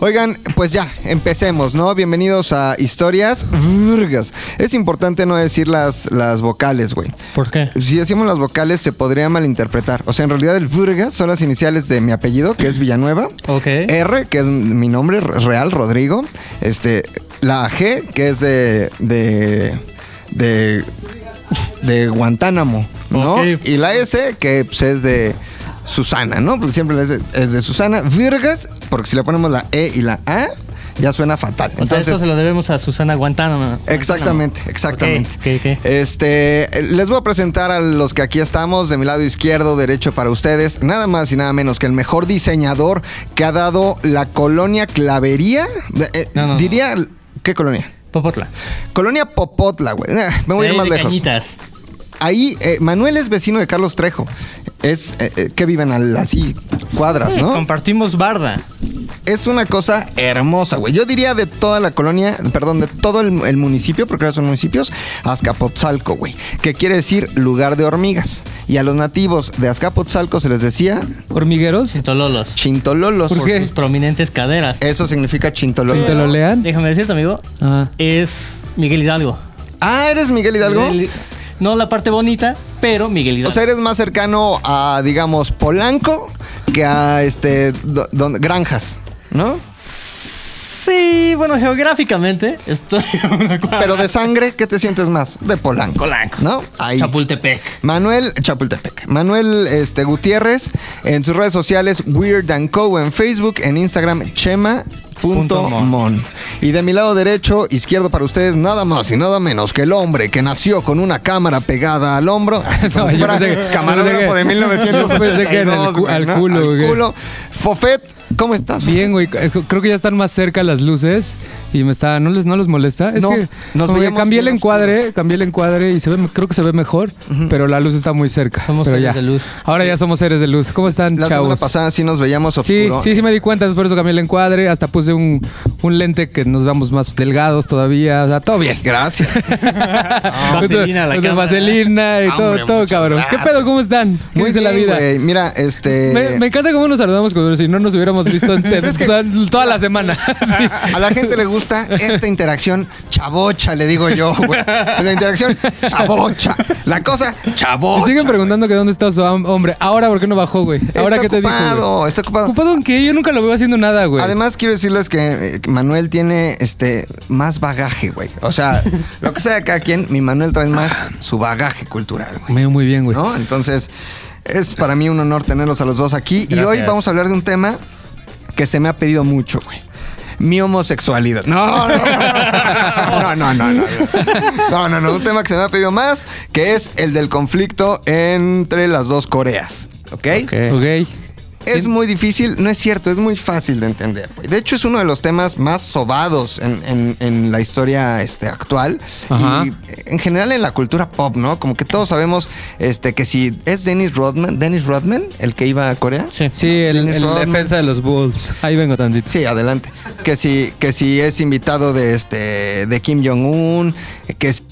Oigan, pues ya, empecemos, ¿no? Bienvenidos a Historias Virgas. Es importante no decir las, las vocales, güey. ¿Por qué? Si decimos las vocales se podría malinterpretar. O sea, en realidad el Virgas son las iniciales de mi apellido, que es Villanueva. Ok. R, que es mi nombre real, Rodrigo. Este, la G, que es de. de. de. de Guantánamo, ¿no? Ok. Y la S, que pues, es de Susana, ¿no? Porque siempre es de Susana. Virgas, porque si le ponemos la E y la A, ya suena fatal. O sea, Entonces. esto se lo debemos a Susana Guantánamo. Exactamente, exactamente. Este, les voy a presentar a los que aquí estamos, de mi lado izquierdo, derecho para ustedes, nada más y nada menos que el mejor diseñador que ha dado la colonia Clavería. Eh, No, no, no. diría, ¿qué colonia? Popotla. Colonia Popotla, güey. Eh, me voy a ir más lejos. Cañitas. Ahí, eh, Manuel es vecino de Carlos Trejo. Es eh, eh, que viven al- así cuadras, Sí, ¿no? Compartimos barda. Es una cosa hermosa, güey. Yo diría de toda la colonia, perdón, de todo el, el municipio, porque ahora son municipios, Azcapotzalco, güey. Que quiere decir lugar de hormigas. Y a los nativos de Azcapotzalco se les decía ¿Hormigueros? Cintololos. chintololos. ¿Por Por qué? sus prominentes caderas. Eso significa chintololo. ¿Te lo lean? Déjame decirte, amigo. Ah. Es Miguel Hidalgo. Ah, ¿eres Miguel Hidalgo? Miguel- no la parte bonita, pero Miguel Hidalgo. O sea, eres más cercano a, digamos, Polanco que a este do- don- granjas, ¿no? sí, bueno, geográficamente estoy a una cuadra. Pero de sangre, ¿qué te sientes más? De Polanco. Polanco. ¿No? Ahí. Chapultepec. Manuel Chapultepec. Manuel este, Gutiérrez en sus redes sociales Weird and Co. en Facebook, en Instagram Chema. Punto mon. mon. Y de mi lado derecho, izquierdo para ustedes, nada más y nada menos que el hombre que nació con una cámara pegada al hombro. No, si yo fuera pensé que- camarógrafo de yo pensé que en el 1982. cu- güey, al culo, Al culo. Fofet, ¿cómo estás? Bien, güey. Eh, Creo que ya están más cerca las luces y me está. ¿No les, no les molesta? Es No, que nos como que veíamos cambié el bien encuadre, cambié el encuadre y se ve, creo que se ve mejor, pero la luz está muy cerca. Somos pero seres ya. de luz. Ahora ya somos seres de luz. ¿Cómo están, La semana chavos? pasada sí nos veíamos Sí, oscuro. sí, sí me di cuenta, es por eso cambié el encuadre, hasta puse un, un lente que nos vamos más delgados todavía, o sea, todo bien. Gracias. Vaselina la cámara. vaselina y todo, Hombre, todo cabrón. ¿Qué pedo? ¿Cómo están? ¿Qué Muy dice la bien, vida? Mira, este... Me, me encanta cómo nos saludamos como si no nos hubiéramos visto en- es que- o sea, toda la semana. Sí. A la gente le gusta esta interacción chabocha, le digo yo, güey. La interacción chabocha. La cosa Me chabocha. siguen preguntando que dónde está su hombre. Ahora, ¿por qué no bajó, güey? Ahora, está ¿qué te dijo? güey? ocupado, está ocupado. ¿Ocupado en qué? Yo nunca lo veo haciendo nada, güey. Además, quiero decirles que eh, Manuel tiene este más bagaje, güey. O sea, lo que sea de cada quien, mi Manuel trae más su bagaje cultural, güey. Me veo muy bien, güey. ¿No? Entonces, es para mí un honor tenerlos a los dos aquí. Y hoy vamos a hablar de un tema que se me ha pedido mucho, güey. Mi homosexualidad. No, no, no, no, no, no, no. No, no. Un tema que se me ha pedido más, que es el del conflicto entre las dos Coreas. ¿Ok? Ok. Es muy difícil, no es cierto, es muy fácil de entender. De hecho, es uno de los temas más sobados en, en- en la historia este, actual Ajá. y en general en la cultura pop, ¿no? Como que todos sabemos este, que si es Dennis Rodman, Dennis Rodman, el que iba a Corea. Sí. Sí, el, Dennis el Rodman. defensa de los Bulls. Ahí vengo tantito. Sí, adelante. Que si, que si es invitado de este de Kim Jong-un, que si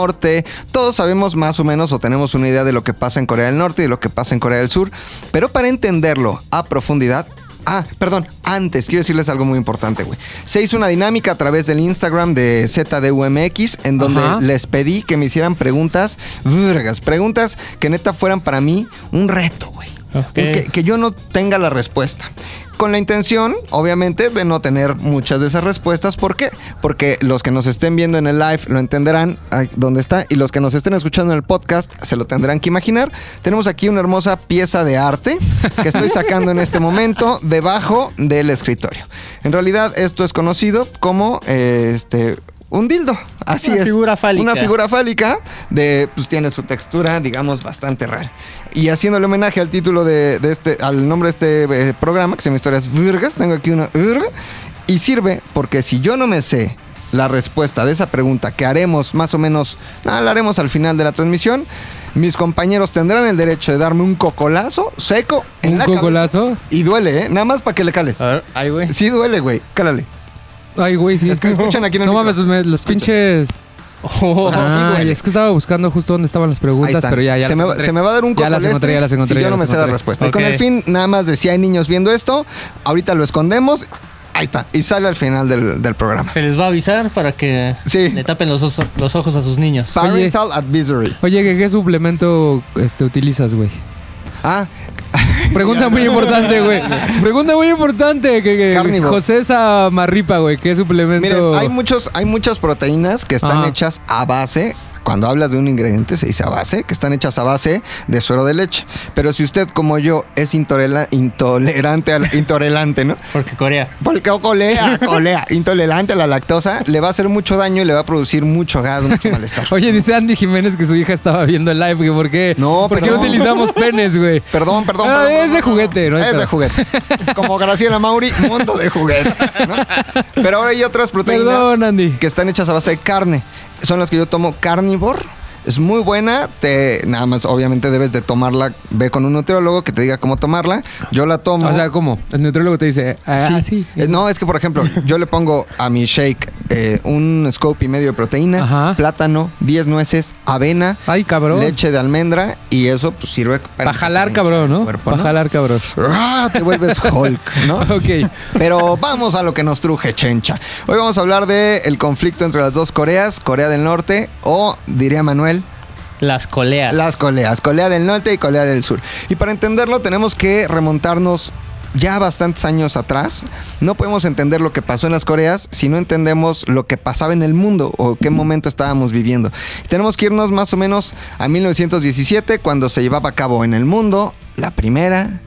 Norte, todos sabemos más o menos o tenemos una idea de lo que pasa en Corea del Norte y de lo que pasa en Corea del Sur, pero para entenderlo a profundidad, ah, perdón, antes quiero decirles algo muy importante, güey. Se hizo una dinámica a través del Instagram de ZDUMX en donde Ajá. les pedí que me hicieran preguntas, vergas, preguntas que neta fueran para mí un reto, güey. Que, que yo no tenga la respuesta. Con la intención, obviamente, de no tener muchas de esas respuestas. ¿Por qué? Porque los que nos estén viendo en el live lo entenderán dónde está y los que nos estén escuchando en el podcast se lo tendrán que imaginar. Tenemos aquí una hermosa pieza de arte que estoy sacando en este momento debajo del escritorio. En realidad, esto es conocido como eh, este. Un dildo, así Una es. figura fálica. Una figura fálica de, pues tiene su textura, digamos, bastante rara. Y haciéndole homenaje al título de, de este, al nombre de este eh, programa, que se llama Historias Virgas, tengo aquí una virga, y sirve porque si yo no me sé la respuesta de esa pregunta que haremos más o menos, nada, la haremos al final de la transmisión, mis compañeros tendrán el derecho de darme un cocolazo seco en ¿Un la cabeza. cocolazo? Y duele, ¿eh? Nada más para que le cales. A ver, ahí, güey. Sí duele, güey. Cálale. Ay, güey, sí. Es que escuchan aquí en el No micro. mames, me- los pinches. Oh, sí Ah, es que estaba buscando justo dónde estaban las Ahí preguntas, pero ya, ya se, las me, encontré. se me va a dar un Ya las encontré, ya las encontré. si yo ya no me las sé la encontré. respuesta. Y con Ok. el fin, nada más de si hay niños viendo esto, ahorita lo escondemos. Ahí está. Y sale al final del, del programa. Se les va a avisar para que Sí. le tapen los, oso- los ojos a sus niños. Parental Advisory. Oye, ¿qué, qué suplemento este, utilizas, güey? Ah, Pregunta muy importante, güey. Pregunta muy importante. Que, que Carnívoro. José Samarripa, güey. ¿Qué suplemento? miren, hay, muchos, hay muchas proteínas que están Ajá. hechas a base. Cuando hablas de un ingrediente se dice a base, que están hechas a base de suero de leche. Pero si usted, como yo, es intorela- intolerante, al, intolerante, ¿no? Porque Corea. Porque colea, colea, intolerante a la lactosa, le va a hacer mucho daño y le va a producir mucho gas, mucho malestar. Oye, dice Andy Jiménez que su hija estaba viendo el live, güey. ¿Por qué? No, ¿Por qué utilizamos penes, güey? Perdón, perdón, Ah, perdón. es de juguete, ¿no? Es de juguete. Como Graciela Mauri, mundo de juguete. ¿no? Pero ahora hay otras proteínas Perdón, Andy. que están hechas a base de carne. Son las que yo tomo carnivore. Es muy buena, te, nada más obviamente debes de tomarla, ve con un nutriólogo que te diga cómo tomarla. Yo la tomo. O sea, ¿cómo? El nutriólogo te dice, ah, sí. Eh, no, es que por ejemplo, yo le pongo a mi shake eh, un scoop y medio de proteína, Ajá. plátano, 10 nueces, avena, Ay, cabrón. leche de almendra y eso pues sirve Para jalar, cabrón, ¿no? Cuerpo, Para ¿no? jalar, cabrón. Ah, te vuelves Hulk, ¿no? Ok. Pero vamos a lo que nos truje, chencha. Hoy vamos a hablar del el conflicto entre las dos Coreas, Corea del Norte o, diría Manuel, Las coleas. las Coreas, Corea del Norte y Corea del Sur. Y para entenderlo tenemos que remontarnos ya bastantes años atrás. No podemos entender lo que pasó en las Coreas si no entendemos lo que pasaba en el mundo o qué momento estábamos viviendo. Tenemos que irnos más o menos a 1917 cuando se llevaba a cabo en el mundo la primera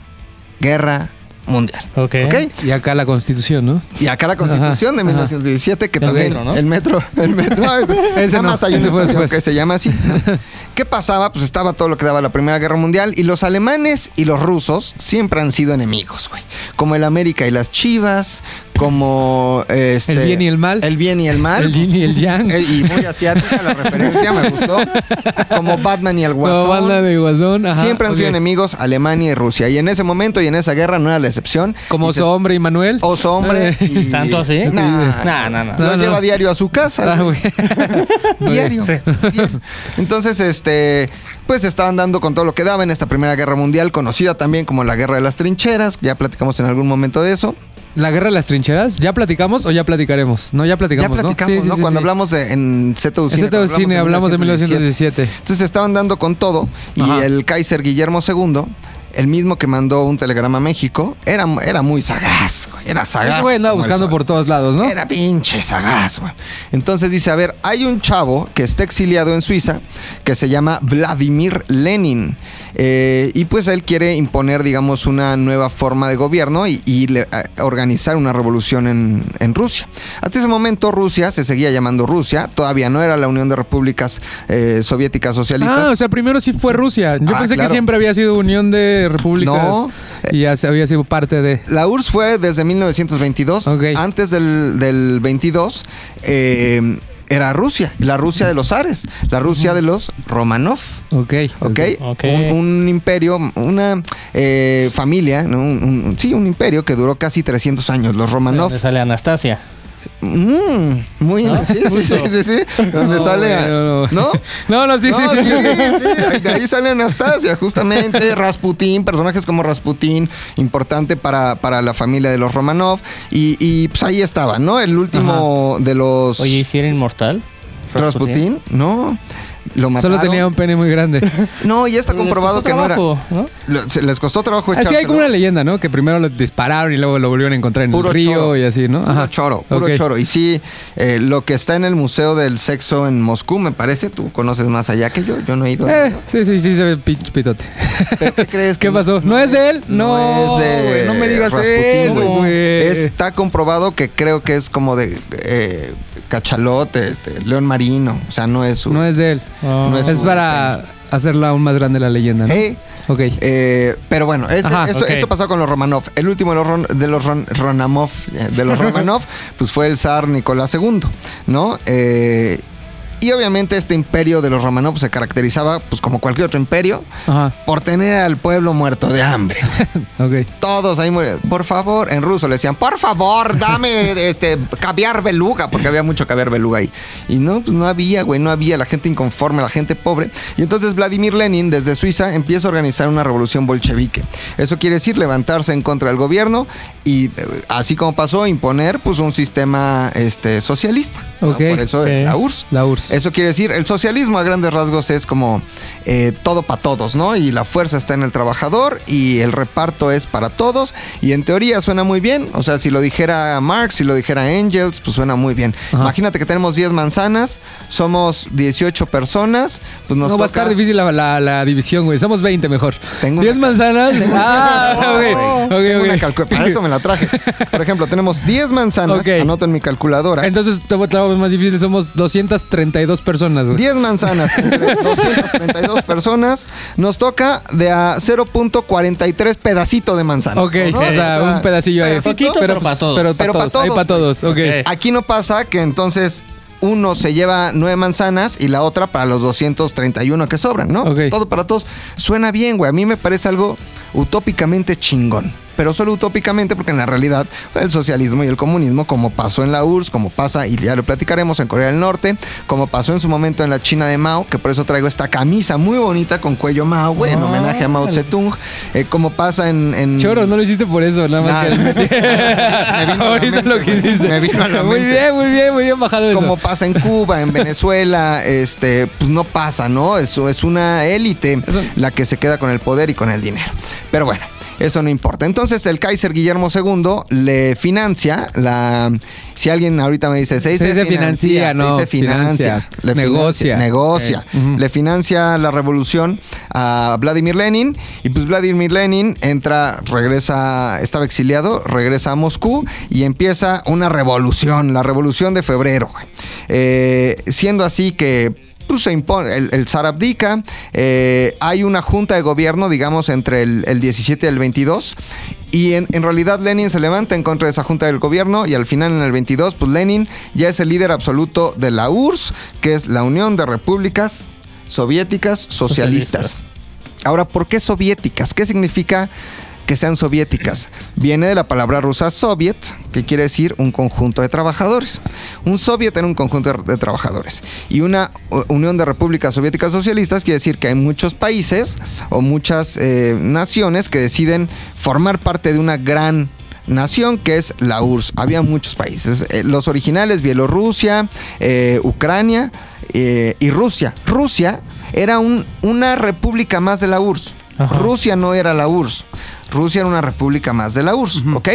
guerra mundial. Ok. ¿Ok? Y acá la constitución, ¿no? Y acá la constitución de Ajá, 1917, que El también metro, ¿no? el metro, el metro, no, ese- Ese nada no, más hay una ese fue estación después. que se llama así. ¿no? ¿Qué pasaba? Pues estaba todo lo que daba la Primera Guerra Mundial y los alemanes y los rusos siempre han sido enemigos, güey. Como el América y las Chivas, como este, El bien y el mal. el bien y el mal, El yin y el yang. Eh, y muy asiática la referencia, me gustó. Como Batman y el Guasón. No, banda de guasón. Ajá, Siempre han sido enemigos Alemania y Rusia. Y en ese momento y en esa guerra no era la excepción. Como Y su hombre y Manuel. Oso hombre. y- ¿Tanto así? Nah, Nah, nah, nah. Lo No, no. lleva diario a su casa. Ah, güey. diario. Sí. diario. Entonces, este, pues estaban dando con todo lo que daba en esta Primera Guerra Mundial, conocida también como la Guerra de las Trincheras. Ya platicamos en algún momento de eso. ¿La guerra de las trincheras? ¿Ya platicamos o ya platicaremos? No, ya platicamos, ya platicamos, ¿no? Sí, sí, ¿no? sí, Cuando sí. hablamos de, en En Cine. ZU cuando Cine hablamos de 1917. Entonces estaban dando con todo y Ajá. el Kaiser Guillermo II, el mismo que mandó un telegrama a México, era, era muy sagaz, güey, era sagaz. Güey andaba buscando por todos lados, ¿no? Era pinche sagaz, güey. Entonces dice, a ver, hay un chavo que está exiliado en Suiza que se llama Vladimir Lenin. Eh, y pues él quiere imponer, digamos, una nueva forma de gobierno y, y le- a- organizar una revolución en, en Rusia. Hasta ese momento Rusia se seguía llamando Rusia, todavía no era la Unión de Repúblicas eh, Soviéticas Socialistas. Ah, o sea, primero sí fue Rusia. Yo Ah, pensé claro. que siempre había sido Unión de Repúblicas. No. Y ya se había sido parte de. La URSS fue desde 1922. Ok. Antes del, del 22 eh, era Rusia, la Rusia de los zares, la Rusia de los Romanov. Ok. ¿Ok? Ok. Un, un imperio, una eh, familia, ¿no? Un- un- sí, un imperio que duró casi 300 años, los Romanov. ¿Dónde sale Anastasia? Mm, muy ¿No? sí, sí, sí, sí, sí, Donde No, sale. güey, no, no. ¿No? No, no, sí, No, sí, sí. sí, De ahí sale Anastasia, justamente. Rasputín, personajes como Rasputín, importante para, para la familia de los Romanov. Y, y, pues ahí estaba, ¿no? El último de los. Oye, ¿y si era inmortal? Rasputín, no. Lo mataron. Solo tenía un pene muy grande. No, ya está Pero comprobado que no era. trabajo, ¿no? Les costó trabajo Así hay echárselo. como una leyenda, ¿no? Que primero lo dispararon y luego lo volvieron a encontrar en Puro el río choro. y así, ¿no? Puro choro, puro choro. Y sí, eh, lo que está en el Museo del Sexo en Moscú, me parece, tú conoces más allá que yo, yo no he ido. Eh, sí, sí, sí, se ve pinche pitote. ¿Pero qué crees? ¿Qué que pasó? ¿No es de él? No, es de no me digas Rasputín, eso, güey. Está comprobado que creo que es como de eh, cachalote, este, león marino. O sea, no es su... No es de él. Ah. No es para hacerla aún más grande la leyenda, ¿no? Eh, Ok. eh, pero bueno, Ajá, eso, eso pasó con los Romanov. El último de los, Ron- de los Ron- Ronamov, eh, de los Romanov, pues fue el zar Nicolás II, ¿no? Eh, Y obviamente este imperio de los Romanov se caracterizaba, pues como cualquier otro imperio, Ajá. por tener al pueblo muerto de hambre. Todos ahí murieron. Por favor, en ruso le decían, por favor, dame este caviar beluga, porque había mucho caviar beluga ahí. Y no, pues no había, güey, no había la gente inconforme, la gente pobre. Y entonces Vladimir Lenin, desde Suiza, empieza a organizar una revolución bolchevique. Eso quiere decir levantarse en contra del gobierno y, eh, así como pasó, imponer pues un sistema este, socialista. Por eso la URSS. La URSS. Eso quiere decir, el socialismo a grandes rasgos es como eh, todo para todos, ¿no? Y la fuerza está en el trabajador y el reparto es para todos. Y en teoría suena muy bien. O sea, si lo dijera Marx, si lo dijera Engels, pues suena muy bien. Ajá. Imagínate que tenemos 10 manzanas, somos 18 personas, pues nos no va a estar difícil la, la- la división, güey. Somos 20 mejor. Tengo 10 una- manzanas. Ah, ok. Tengo una ok. calcu- Para eso me la traje. Por ejemplo, tenemos 10 manzanas, Ok. anoto en mi calculadora. Entonces, te voy a más difícil. Somos 232 personas, güey. 10 manzanas entre 232 personas, nos toca de a 0.43 pedacito de manzana. Ok, ¿no? o sea, un pedacillo ahí. pedacito, Poquito, pero para todos. Pero para todos. Ahí todos, para todos. Ok. Ok. Aquí no pasa que entonces uno se lleva nueve manzanas y la otra para los 231 que sobran, ¿no? Todo para todos. Suena bien, güey. A mí me parece algo utópicamente chingón. Pero solo utópicamente porque en la realidad el socialismo y el comunismo, como pasó en la URSS, como pasa, y ya lo platicaremos en Corea del Norte, como pasó en su momento en la China de Mao, que por eso traigo esta camisa muy bonita con cuello Mao, güey, en homenaje a Mao. Zedong, eh, como pasa en... en Choro, no lo hiciste por eso, nada más que Me vino Ahorita mente, lo que hiciste. Me vino a la muy bien, muy bien, muy bien bajado eso. como pasa en Cuba, en Venezuela, este, pues no pasa, ¿no? Eso es una élite Eso- la que se queda con el poder y con el dinero. Pero bueno, eso no importa. Entonces el Kaiser Guillermo II le financia la. Si alguien ahorita me dice, se dice, Se dice financia, no, se financia, financia. le Negocia. negocia, Eh, ujú. le financia la revolución a Vladimir Lenin y pues Vladimir Lenin entra, regresa, estaba exiliado, regresa a Moscú y empieza una revolución, la revolución de febrero. Eh, siendo así que pues, se impone, el, el zar abdica, eh, hay una junta de gobierno, digamos, entre el, el 17 y el 22. Y en, en realidad Lenin se levanta en contra de esa junta del gobierno y al final en el 22, pues Lenin ya es el líder absoluto de la URSS, que es la Unión de Repúblicas Soviéticas Socialistas. Socialistas. Ahora, ¿por qué soviéticas? ¿Qué significa que sean soviéticas? Viene de la palabra rusa soviet, que quiere decir un conjunto de trabajadores. Un soviet era un conjunto de, trabajadores. Y una Unión de Repúblicas Soviéticas Socialistas quiere decir que hay muchos países o muchas eh, naciones que deciden formar parte de una gran nación que es la URSS. Había muchos países. Eh, los originales, Bielorrusia, eh, Ucrania y Rusia. Rusia era un- una república más de la URSS. Ajá. Rusia no era la URSS. Rusia era una república más de la URSS, ¿ok?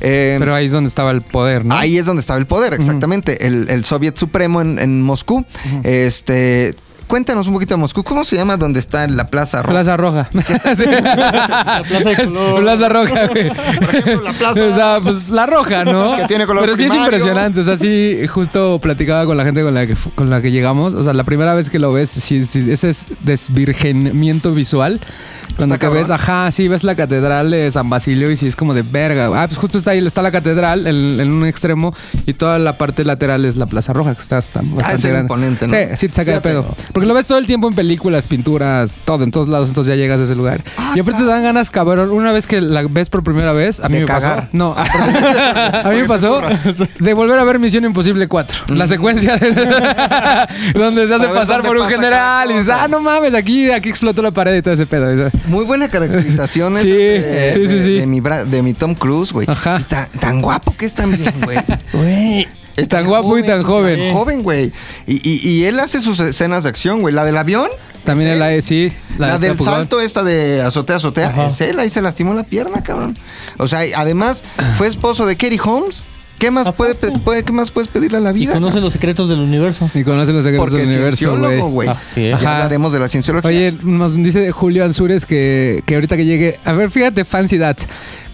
Eh, Pero ahí es donde estaba el poder, ¿no? Ahí es donde estaba el poder, exactamente. el, el Soviet Supremo en, en Moscú. Este. Cuéntanos un poquito de Moscú. ¿Cómo se llama donde está la Plaza Roja? Plaza Roja. La Plaza de Color. Plaza Roja, güey. Por ejemplo, la Plaza- O sea, pues la roja, ¿no? Que tiene color Pero sí primario. es impresionante. O sea, sí, justo platicaba con la gente con la que, con la que llegamos. O sea, la primera vez que lo ves, sí, sí, ese es desvirgenamiento visual. Cuando que ves, ajá, sí, ves la catedral de San Basilio y sí es como de verga. Ah, pues justo está ahí, está la catedral en, en un extremo y toda la parte lateral es la Plaza Roja, que está, está bastante Ah, es grande. imponente, ¿no? Sí, sí te saca de Fíjate. pedo. Porque lo ves todo el tiempo en películas, pinturas, todo, en todos lados, entonces ya llegas a ese lugar. Ah, y aparte te dan ganas, cabrón, una vez que la ves por primera vez, a mí De me cagar. pasó. No, a mí me pasó de volver a ver Misión Imposible 4. La secuencia de- donde se hace pasar por un pasa general y dices, ah, no mames, aquí, aquí explotó la pared y todo ese pedo. Muy buena caracterización Sí, de, sí, sí, de- sí. de mi, bra- de mi Tom Cruise, güey. Ajá. Y Tan, tan guapo que es también, güey. Güey. Es Tan guapo y tan joven. Tan joven, güey. Y, y- y él hace sus escenas de acción, güey. La del avión. También es él. AE, sí. La, de del salto esta de azotea, azotea, Ajá. es él, ahí se lastimó la pierna, cabrón. O sea, además fue esposo de Kerry Holmes. ¿Qué más, ¿A puede, ¿Qué más puedes pedirle a la Y vida? conoce los secretos del universo. Y conoce los secretos Porque del universo, güey. güey. Así es. Ya hablaremos de la cienciología. Oye, nos dice Julio Ansures que, que ahorita que llegue. A ver, fíjate, Fancy That.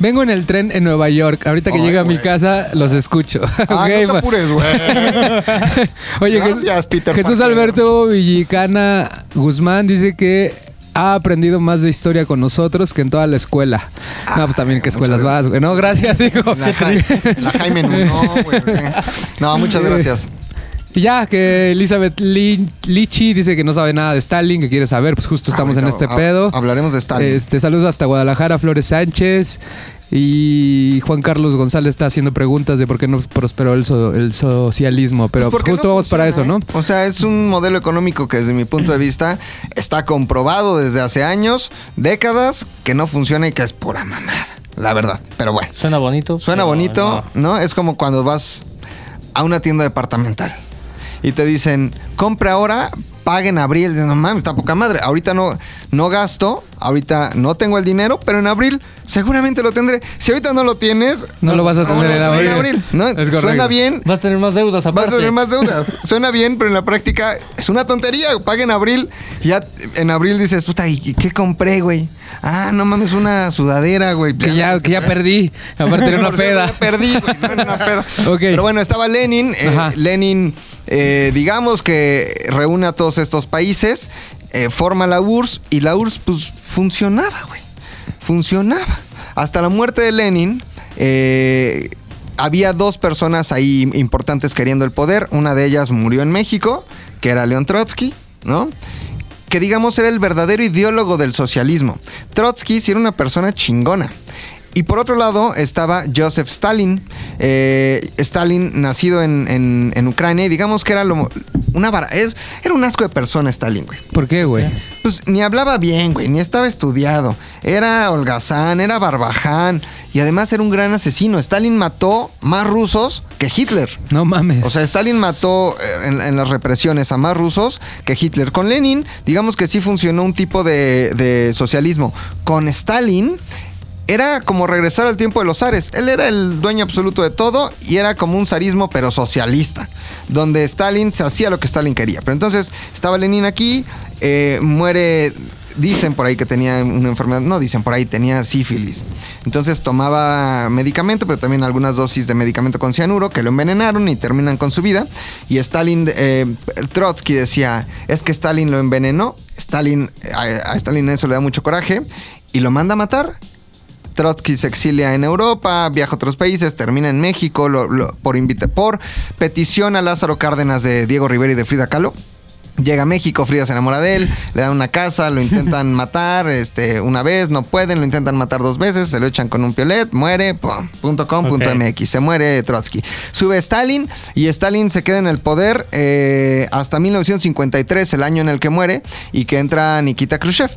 Vengo en el tren en Nueva York. Ahorita que Ay, llegue a mi casa, los escucho. ah, Ok, no te apures, güey. Oye, Gracias, Jes- Peter Jesús Parker. Alberto Villicana Guzmán dice que ha aprendido más de historia con nosotros que en toda la escuela. no, pues también qué escuelas vas, güey. No, gracias, digo. La, Jai- la Jaime no, güey. No, muchas gracias. Y ya, que Elizabeth Li- Lichi dice que no sabe nada de Stalin, que quiere saber, pues justo estamos en este pedo. Hablaremos de Stalin. Este, saludos hasta Guadalajara, Flores Sánchez. Y Juan Carlos González está haciendo preguntas de por qué no prosperó el, so- el socialismo. Pero Pues justo no vamos para eso, ¿no? ¿eh? O sea, es un modelo económico que desde mi punto de vista está comprobado desde hace años, décadas, que no funciona y que es pura mamada. La verdad. Pero bueno. Suena bonito. Suena bonito, no. ¿no? Es como cuando vas a una tienda departamental y te dicen, compre ahora, pague en abril. Dices, No mames, está poca madre. Ahorita no, no gasto, ahorita no tengo el dinero, pero en abril seguramente lo tendré. Si ahorita no lo tienes, No lo vas a no tener lo en vas a tener abril. ¿no? Es Suena bien, Vas a tener más deudas Vas aparte. a tener más deudas. Suena bien, pero en la práctica es una tontería. Paga en abril. Ya en abril dices, puta, ¿y qué compré, güey? Ah, no mames, una sudadera, güey. Que ya, que ya perdí. Aparte de una peda. ya perdí, güey, no era una peda. Ok. Pero bueno, estaba Lenin. eh. Lenin, eh, digamos que reúne a todos estos países, eh, forma la URSS y la URSS, pues, funcionaba, güey. Funcionaba. Hasta la muerte de Lenin, eh, había dos personas ahí importantes queriendo el poder. Una de ellas murió en México, que era León Trotsky, ¿no? Que digamos era el verdadero ideólogo del socialismo. Trotsky sí era una persona chingona. Y por otro lado estaba Joseph Stalin. Eh, Stalin, nacido en, en- en Ucrania, y digamos que era lo, una vara- es- era un asco de persona Stalin, güey. ¿Por qué, güey? Pues ni hablaba bien, güey, ni estaba estudiado. Era holgazán, era barbaján y además era un gran asesino. Stalin mató más rusos que Hitler. No mames. O sea, Stalin mató eh, en, en las represiones a más rusos que Hitler. Con Lenin, digamos que sí funcionó un tipo de, de socialismo. Con Stalin, era como regresar al tiempo de los zares. Él era el dueño absoluto de todo y era como un zarismo, pero socialista. Donde Stalin se hacía lo que Stalin quería. Pero entonces estaba Lenin aquí, eh, muere. Dicen por ahí que tenía una enfermedad, no dicen por ahí, tenía sífilis. Entonces tomaba medicamento, pero también algunas dosis de medicamento con cianuro que lo envenenaron y terminan con su vida. Y Stalin, eh, Trotsky decía, es que Stalin lo envenenó. Stalin, a, a Stalin eso le da mucho coraje y lo manda a matar. Trotsky se exilia en Europa, viaja a otros países, termina en México lo- lo- por, invita- por petición a Lázaro Cárdenas de Diego Rivera y de Frida Kahlo. Llega a México, Frida se enamora de él, le dan una casa, lo intentan matar este, una vez, no pueden, lo intentan matar dos veces, se lo echan con un piolet, muere, pum, punto com, punto Ok. MX, se muere Trotsky. Sube Stalin y Stalin se queda en el poder eh, hasta 1953, el año en el que muere, y que entra Nikita Khrushchev.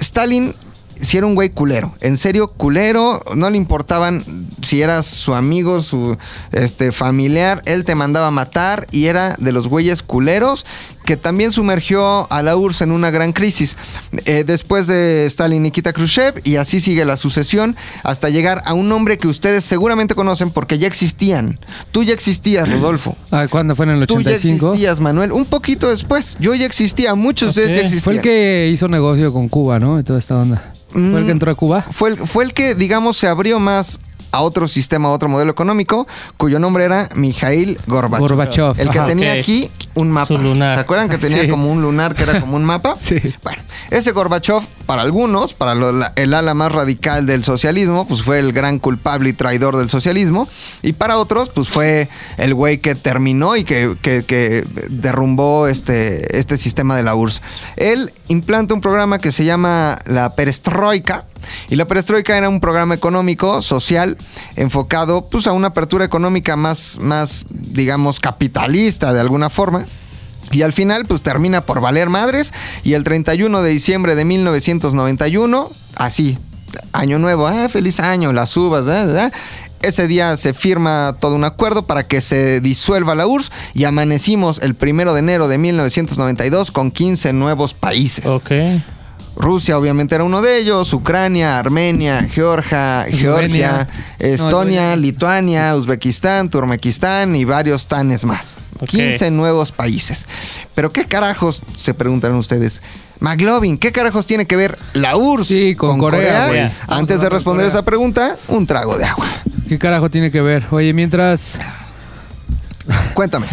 Stalin si era un güey culero, en serio culero, no le importaban si eras su amigo, su este familiar, él te mandaba a matar y era de los güeyes culeros que también sumergió a la URSS en una gran crisis. Eh, después de Stalin Nikita Khrushchev y así sigue la sucesión hasta llegar a un hombre que ustedes seguramente conocen porque ya existían. Tú ya existías, Rodolfo. Ah, ¿Cuándo fue en el Tú ya 85? existías, Manuel. Un poquito después. Yo ya existía, muchos de ustedes ya existían. Fue el que hizo negocio con Cuba, ¿no? Y toda esta onda. ¿Fue el Mm. que entró a Cuba? fue el, fue el que, digamos, se abrió más a otro sistema, a otro modelo económico, cuyo nombre era Mijail Gorbachev. Gorbachev, El que ajá. tenía aquí un mapa. Su lunar. ¿Se acuerdan que tenía Sí. como un lunar que era como un mapa? Sí. Bueno, ese Gorbachev, para algunos, para lo- la- el ala más radical del socialismo, pues fue el gran culpable y traidor del socialismo. Y para otros, pues fue el güey que terminó y que, que- que derrumbó este, este sistema de la URSS. Él implanta un programa que se llama la perestroika. Y la perestroika era un programa económico, social, enfocado pues, a una apertura económica más, más, digamos, capitalista de alguna forma. Y al final, pues termina por valer madres. Y el 31 de diciembre de 1991, así, año nuevo, ah, feliz año, las uvas, Ese día se firma todo un acuerdo para que se disuelva la URSS y amanecimos el primero de enero de 1992 con 15 nuevos países. Ok. Rusia obviamente era uno de ellos, Ucrania, Armenia, Georgia, Georgia, Eslovenia. Estonia, No. Lituania, Uzbekistán, Turmequistán y varios tanes más. Ok. 15 nuevos países. Pero ¿qué carajos, se preguntan ustedes? McLovin, ¿qué carajos tiene que ver la URSS Sí, con Corea. Antes de responder Corea. esa pregunta, un trago de agua. ¿Qué carajo tiene que ver? Oye, mientras... Cuéntame.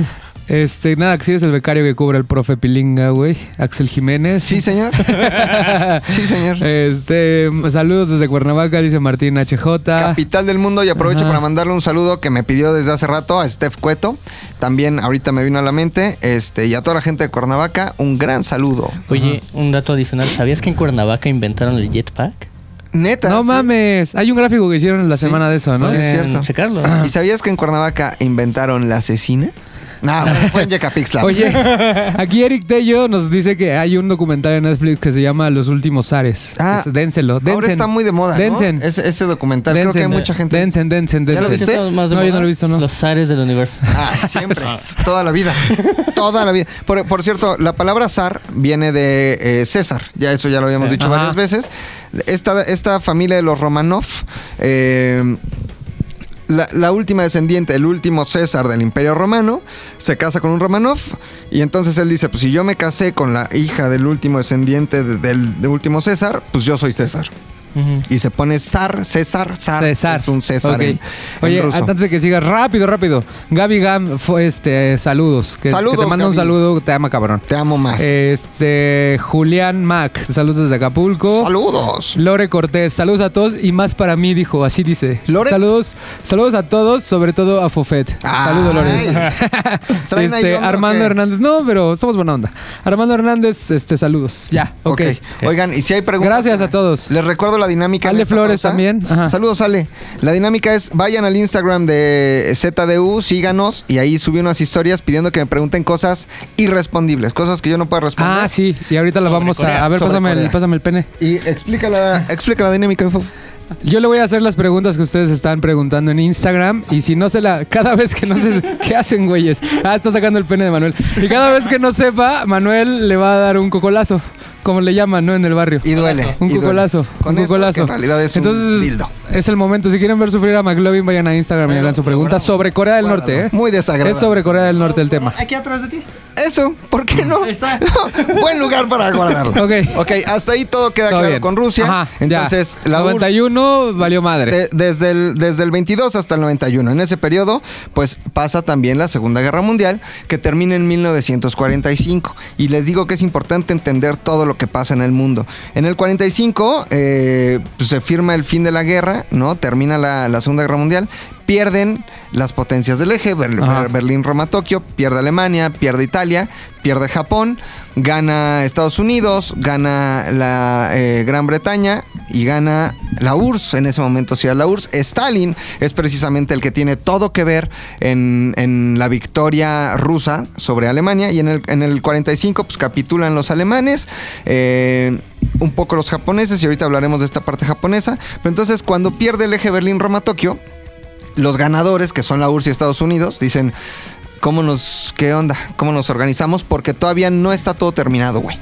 Este, nada, que sí es el becario que cubre el profe Pilinga, güey. Axel Jiménez. Sí, señor. sí, señor. Este, saludos desde Cuernavaca, dice Martín HJ. Capital del mundo y aprovecho Ajá. para mandarle un saludo que me pidió desde hace rato a Steph Cueto. También ahorita me vino a la mente. Este, y a toda la gente de Cuernavaca, un gran saludo. Oye, un dato adicional. ¿Sabías que en Cuernavaca inventaron el jetpack? Neta. No sí. mames. Hay un gráfico que hicieron la semana de eso, ¿no? Sí, es cierto. checarlo. ¿Y sabías que en Cuernavaca inventaron la asesina? No, fue en Yecapixtla. Oye, aquí Eric Tello nos dice que hay un documental en Netflix que se llama Los últimos zares. Ah, Es- dénselo, densen. Ahora está muy de moda, ¿no? Densen. Ese, ese documental. Creo que hay Densen, mucha gente. Densen, densen, ¿Ya lo densen. viste? Estamos más de No, yo moda. no lo he visto, no. Los zares del universo. Ah, siempre. Toda la vida. Toda la vida. Por, por cierto, la palabra zar viene de eh, César. Ya eso ya lo habíamos Sí. dicho Ajá. varias veces. Esta, esta familia de los Romanov. eh, la, última descendiente, el último César del Imperio Romano, se casa con un Romanov y entonces él dice, pues si yo me casé con la hija del último descendiente de- del, del último César, pues yo soy César. Y se pone zar, César, zar. César. Es un César Ok. en- en Oye, ruso. antes de que sigas, rápido, rápido. Gaby Gam fue este saludos. Que, Saludos, que te manda un saludo, te ama cabrón. Te amo más. Este Julián Mac, saludos desde Acapulco. Saludos. Lore Cortés, saludos a todos y más para mí, dijo, así dice. ¿Lore? Saludos, saludos a todos, sobre todo a Fofet. Saludos, Lore. Este, onda, ¿o Armando? Hernández, no, pero somos buena onda. Armando Hernández, este, saludos. Ya, ok. ok. Oigan, y si hay preguntas. Gracias a todos. Les recuerdo la dinámica. en Ale Flores pausa. también. Ajá. Saludos, Ale. La dinámica es: vayan al Instagram de ZDU, síganos y ahí subí unas historias pidiendo que me pregunten cosas irrespondibles, cosas que yo no puedo responder. Ah, sí, y ahorita la Sobre vamos Corea. a... A ver, Sobre pásame el, pásame el pene. Y explica la, explica la dinámica, Info. Yo le voy a hacer las preguntas que ustedes están preguntando en Instagram y si no se la... Cada vez que no se... ¿Qué hacen, güeyes? Ah, está sacando el pene de Manuel. Y cada vez que no sepa, Manuel le va a dar un cocolazo, como le llaman, ¿no? En el barrio. Y duele. Un y duele. cocolazo. Con un esto, que en realidad es Entonces, un dildo. es el momento. Si quieren ver sufrir a McLovin, vayan a Instagram y hagan su pregunta sobre Corea del Norte, ¿eh? Muy desagradable. Es sobre Corea del Norte el tema. Aquí atrás de ti. Eso, ¿por qué no? Ahí está. Buen lugar para guardarlo. Ok. Ok, hasta ahí todo queda Todo claro bien. con Rusia. Ajá, ya. Entonces, la URSS 91 valió madre. De- desde, el, desde el 22 hasta el 91. En ese periodo, pues pasa también la Segunda Guerra Mundial, que termina en 1945. Y les digo que es importante entender todo lo que pasa en el mundo. En el 45 eh, pues, se firma el fin de la guerra, ¿no? Termina la, la Segunda Guerra Mundial. Pierden las potencias del eje. Ber- Berlín, Roma, Tokio, pierde Alemania, pierde Italia, pierde Japón, gana Estados Unidos, gana la eh, Gran Bretaña y gana la URSS. En ese momento sí era la URSS. Stalin es precisamente el que tiene todo que ver en, en la victoria rusa sobre Alemania y en el, en el 45 pues capitulan los alemanes. eh, un poco los japoneses y ahorita hablaremos de esta parte japonesa. Pero entonces cuando pierde el eje Berlín-Roma-Tokio, los ganadores, que son la URSS y Estados Unidos, dicen, ¿cómo nos, qué onda? ¿Cómo nos organizamos? Porque todavía no está todo terminado, güey.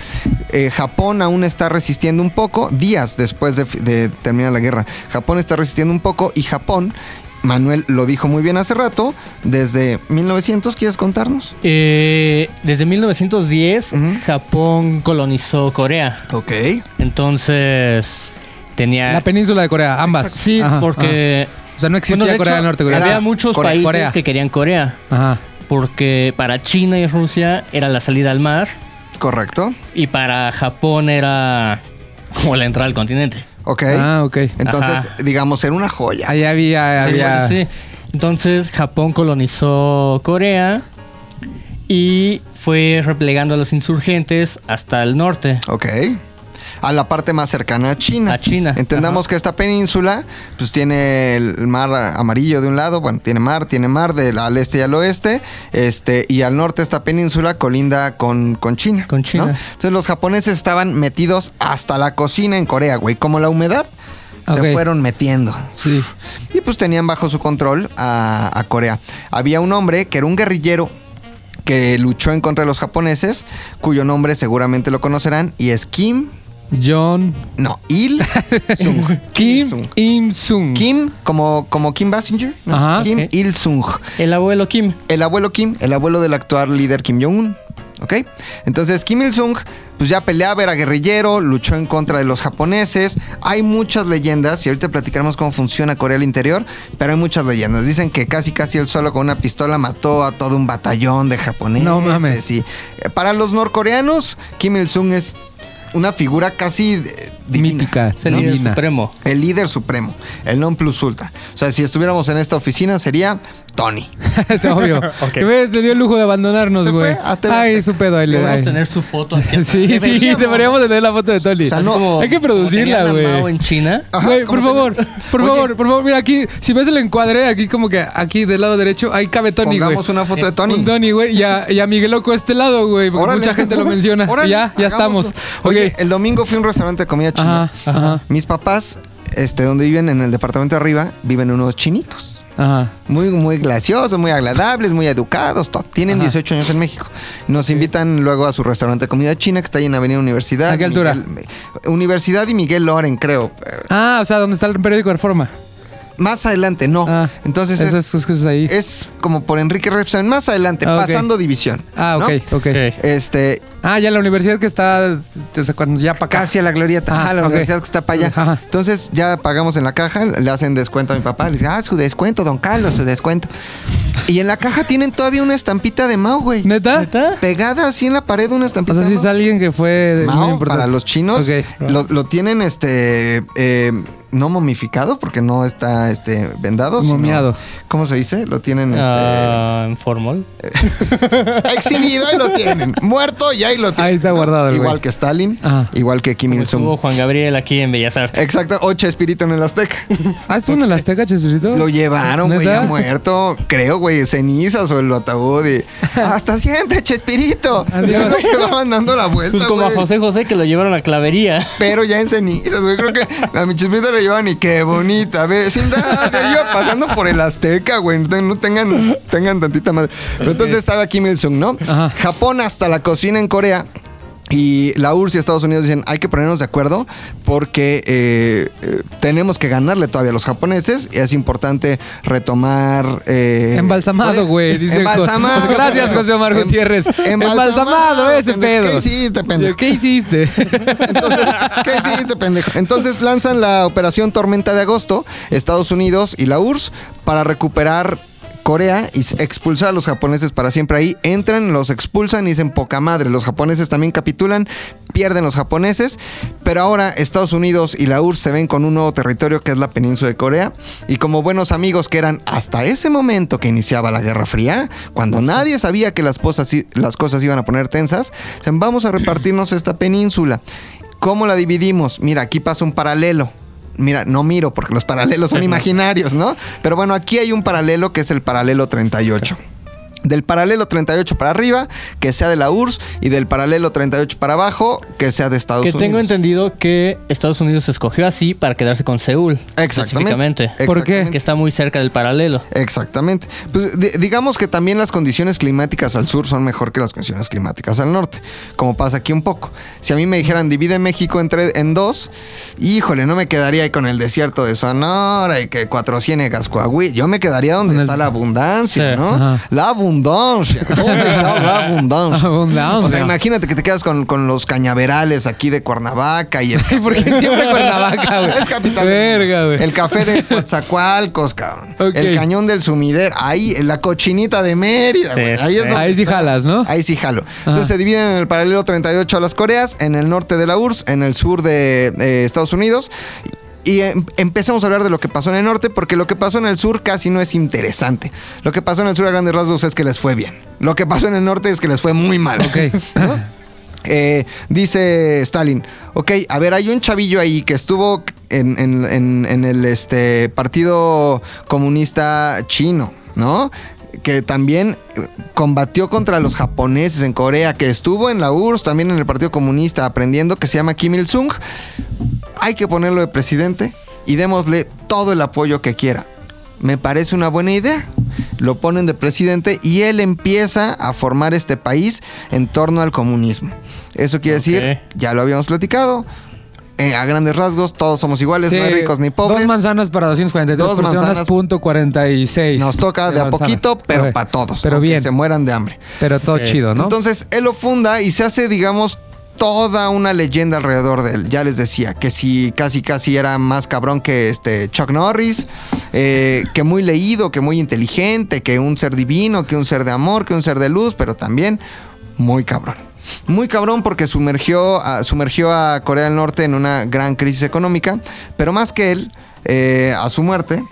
Eh, Japón aún está resistiendo un poco, días después de, de terminar la guerra. Japón está resistiendo un poco y Japón, Manuel lo dijo muy bien hace rato, desde 1900, ¿quieres contarnos? Eh, desde 1910, Ujú. Japón colonizó Corea. Ok. Entonces, tenía... La península de Corea, ambas. Sí, Ajá, porque... ajá. O sea, no existía Bueno, Corea hecho, del Norte. Corea. Había muchos Corea. países Corea. que querían Corea. Ajá. Porque para China y Rusia era la salida al mar. Correcto. Y para Japón era como la entrada al continente. Ok. Ah, ok. Entonces, Ajá. digamos, era una joya. Ahí había... Sí, había... sí, sí. Entonces Japón colonizó Corea y fue replegando a los insurgentes hasta el norte. Ok. A la parte más cercana a China. A China, Entendamos ajá. que esta península, pues tiene el mar amarillo de un lado, bueno, tiene mar, tiene mar del al este y al oeste, este, y al norte esta península colinda con, con China. Con China. ¿no? Entonces los japoneses estaban metidos hasta la cocina en Corea, güey. Como la humedad, se fueron metiendo. Sí. Y pues tenían bajo su control a, a Corea. Había un hombre que era un guerrillero que luchó en contra de los japoneses, cuyo nombre seguramente lo conocerán, y es Kim. John No, Il Sung. Kim Sung. Il-sung. Kim, como, como Kim Basinger. ¿no? Ajá. Kim Ok. Il Sung. El abuelo Kim. El abuelo Kim, el abuelo del actual líder Kim Jong-un. ¿Ok? Entonces Kim Il-sung pues ya peleaba, era guerrillero, luchó en contra de los japoneses. Hay muchas leyendas y ahorita platicaremos cómo funciona Corea del Interior, pero hay muchas leyendas. Dicen que casi casi él solo con una pistola mató a todo un batallón de japoneses. No mames. Y eh, para los norcoreanos, Kim Il-sung es una figura casi eh, divina. Mítica. El líder supremo. El líder supremo, el non plus ultra. O sea, si estuviéramos en esta oficina sería Tony. es obvio. Que ves, te dio el lujo de abandonarnos, güey. Ay, su pedo. Ahí le da. tener su foto aquí. Sí, sí, Deberíamos. deberíamos tener la foto de Tony. O sea, no- hay que producirla, güey. En China. Ajá, Güey, ¿cómo por favor, por Oye, favor, por favor, mira aquí, si ves el encuadre, aquí como que aquí del lado derecho, ahí cabe Tony, güey. Pongamos una foto de Tony. Un Tony, güey, y a, y a Miguel Loco a este lado, güey, porque Órale. mucha gente lo menciona. Órale, ya, ya hagámoslo. estamos. Oye, el domingo fui a un restaurante de comida china. Ajá, ajá, Mis papás, este, donde viven en el departamento de arriba, viven unos chinitos. Ajá. Muy, muy graciosos, muy agradables, muy educados. todo. Tienen Ajá. 18 años en México. Nos invitan luego a su restaurante de comida china que está ahí en Avenida Universidad. ¿A qué altura? Miguel- Universidad y Miguel Loren, creo. Eh, Ah, o sea, ¿dónde está el periódico de Reforma? Más adelante, no. Ah, Entonces es, es, es que es ahí. es como por Enrique Repsamen, más adelante, Ah, pasando división. ah, ok, ok. Ok. Este, Ah, ya la universidad que está, o sea, cuando ya para acá. casi a la glorieta. Ah, Ah, la ok. universidad que está para allá. Ajá. Entonces ya pagamos en la caja, le hacen descuento a mi papá. Le dice, ah, su descuento, don Carlos, su descuento. Y en la caja tienen todavía una estampita de Mao, güey. ¿Neta? ¿Neta? Pegada así en la pared una O estampita. sea, si es alguien que fue muy Mao, importante. para los chinos, Ok. lo, lo tienen este eh, no momificado porque no está este vendado. sino- Momiado. ¿Cómo se dice? Lo tienen este, Ah, en formal. exhibido y lo tienen. Muerto y ahí lo tienen. Ahí está guardado el Igual que Stalin, Ajá. igual que Kim Estuvo Il-sung. Juan Gabriel aquí en Bellas Artes. Exacto, ocho espíritu en el Azteca. Ah, ¿estuvo en el Azteca, Chespirito? Lo llevaron, güey, ya muerto. Creo, güey, cenizas o el ataúd. Y, Hasta siempre, Chespirito. Adiós. Lo llevaban dando la vuelta. Pues como a. José José que lo llevaron a clavería. Pero ya en cenizas, güey. Creo que a mi Chespirito le llevaban y qué bonita. Vecindad, iba pasando por el Azteca, güey. No no tengan, tengan tantita madre. Pero entonces estaba Kim Il-sung, ¿no? Ajá. Japón hasta la cocina en Corea. Y la URSS y Estados Unidos dicen, hay que ponernos de acuerdo porque eh, eh, tenemos que ganarle todavía a los japoneses y es importante retomar... eh, Embalsamado, güey, dice Embalsamado. José. Gracias, José Omar Em- Gutiérrez. Embalsamado, ese pendejo. pedo. ¿Qué hiciste, pendejo? ¿Qué hiciste? Entonces, ¿qué hiciste, pendejo? Entonces lanzan la operación Tormenta de Agosto, Estados Unidos y la URSS, para recuperar Corea y expulsar a los japoneses para siempre ahí. Entran, los expulsan y dicen poca madre. Los japoneses también capitulan, pierden los japoneses. Pero ahora Estados Unidos y la URSS se ven con un nuevo territorio que es la península de Corea. Y como buenos amigos que eran hasta ese momento que iniciaba la Guerra Fría, cuando nadie sabía que las, cosas las cosas iban a poner tensas, dicen vamos a repartirnos esta península. ¿Cómo la dividimos? Mira, aquí pasa un paralelo. Mira, no miro porque los paralelos son imaginarios, ¿no? Pero bueno, aquí hay un paralelo que es el paralelo 38. Del paralelo 38 para arriba, que sea de la URSS, y del paralelo 38 para abajo, que sea de Estados Que Unidos. tengo entendido que Estados Unidos se escogió así para quedarse con Seúl. Exactamente. ¿Por qué? Que está muy cerca del paralelo. Exactamente. Pues, di- digamos que también las condiciones climáticas al sur son mejor que las condiciones climáticas al norte, como pasa aquí un poco. Si a mí me dijeran divide México entre, en dos, híjole, no me quedaría ahí con el desierto de Sonora y que Cuatro Ciénegas, Coahuila. Yo me quedaría donde el- está la abundancia, Sí. ¿no? Ajá. La abundancia. ¿Dónde está la abundancia? Abundancia. O sea, imagínate que te quedas con, con los cañaverales aquí de Cuernavaca y el Ay, ¿por qué siempre Cuernavaca, güey? es capital. Verga, güey. El café de Coatzacoalcos, cabrón. El cañón del sumidero. Ahí, la cochinita de Mérida, Sí, güey. Ahí, es sí. donde Ahí sí jalas, ¿no? Ahí sí jalo. Entonces se dividen en el paralelo 38 a las Coreas, en el norte de la URSS, en el sur de eh, Estados Unidos. Y em- empezamos a hablar de lo que pasó en el norte, porque lo que pasó en el sur casi no es interesante. Lo que pasó en el sur a grandes rasgos es que les fue bien. Lo que pasó en el norte es que les fue muy mal. Ok. Eh, dice Stalin, ok, a ver, hay un chavillo ahí que estuvo en, en- en- en el este, Partido Comunista Chino, ¿no? Que también eh, combatió contra los japoneses en Corea, que estuvo en la URSS, también en el Partido Comunista aprendiendo, que se llama Kim Il-sung. Hay que ponerlo de presidente y démosle todo el apoyo que quiera. Me parece una buena idea. Lo ponen de presidente y él empieza a formar este país en torno al comunismo. Eso quiere decir, ya lo habíamos platicado, eh, a grandes rasgos, todos somos iguales, Sí, no hay ricos ni pobres. Dos manzanas para 243 Dos personas, manzanas. punto 46. Nos toca de a poquito, pero para todos. Pero bien, Se mueran de hambre. pero todo chido, ¿no? Entonces, él lo funda y se hace, digamos, toda una leyenda alrededor de él. Ya les decía que si casi casi era más cabrón que este Chuck Norris, eh, que muy leído, que muy inteligente, que un ser divino, que un ser de amor, que un ser de luz, pero también muy cabrón. Muy cabrón porque sumergió a, sumergió a Corea del Norte en una gran crisis económica, pero más que él, eh, a su muerte,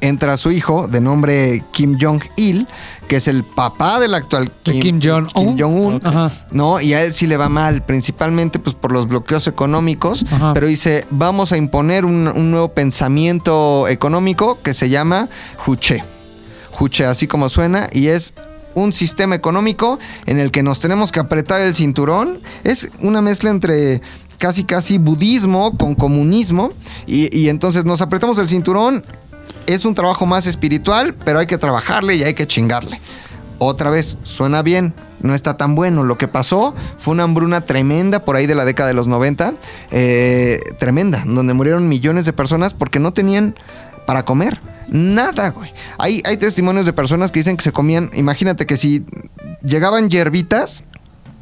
entra su hijo de nombre Kim Jong-il, que es el papá del actual De Kim Jong-un. Kim Jong-un. Ajá. ¿no? Y a él sí le va mal, principalmente pues por los bloqueos económicos, Ajá. pero dice, vamos a imponer un, un nuevo pensamiento económico que se llama Juche. Juche, así como suena, y es un sistema económico en el que nos tenemos que apretar el cinturón. Es una mezcla entre casi casi budismo con comunismo, y, y entonces nos apretamos el cinturón. Es un trabajo más espiritual, pero hay que trabajarle y hay que chingarle. Otra vez, suena bien, no está tan bueno. Lo que pasó fue una hambruna tremenda por ahí de la década de los 90, eh, tremenda, donde murieron millones de personas porque no tenían para comer. Nada, güey. Hay, hay testimonios de personas que dicen que se comían, imagínate que si llegaban hierbitas,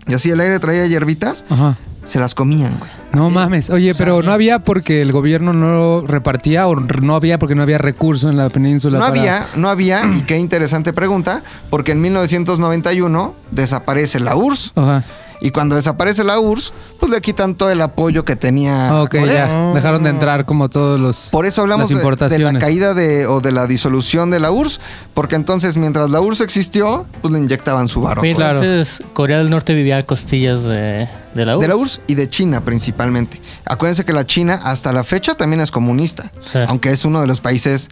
y así el aire traía hierbitas, Ajá. se las comían, güey. No mames. Oye, pero no había porque el gobierno no repartía o no había porque no había recursos en la península. No para- había, no había, y qué interesante pregunta, porque en 1991 desaparece la URSS. Ajá. Y cuando desaparece la URSS, pues le quitan todo el apoyo que tenía. Ok, Corea. ya. Dejaron de entrar como todos los. Por eso hablamos las de, de la caída de, o de la disolución de la URSS, porque entonces mientras la URSS existió, pues le inyectaban su varo. Oye, Claro. Entonces, Corea del Norte vivía a costillas de, de la URSS. De la URSS y de China principalmente. Acuérdense que la China hasta la fecha también es comunista, Sí. aunque es uno de los países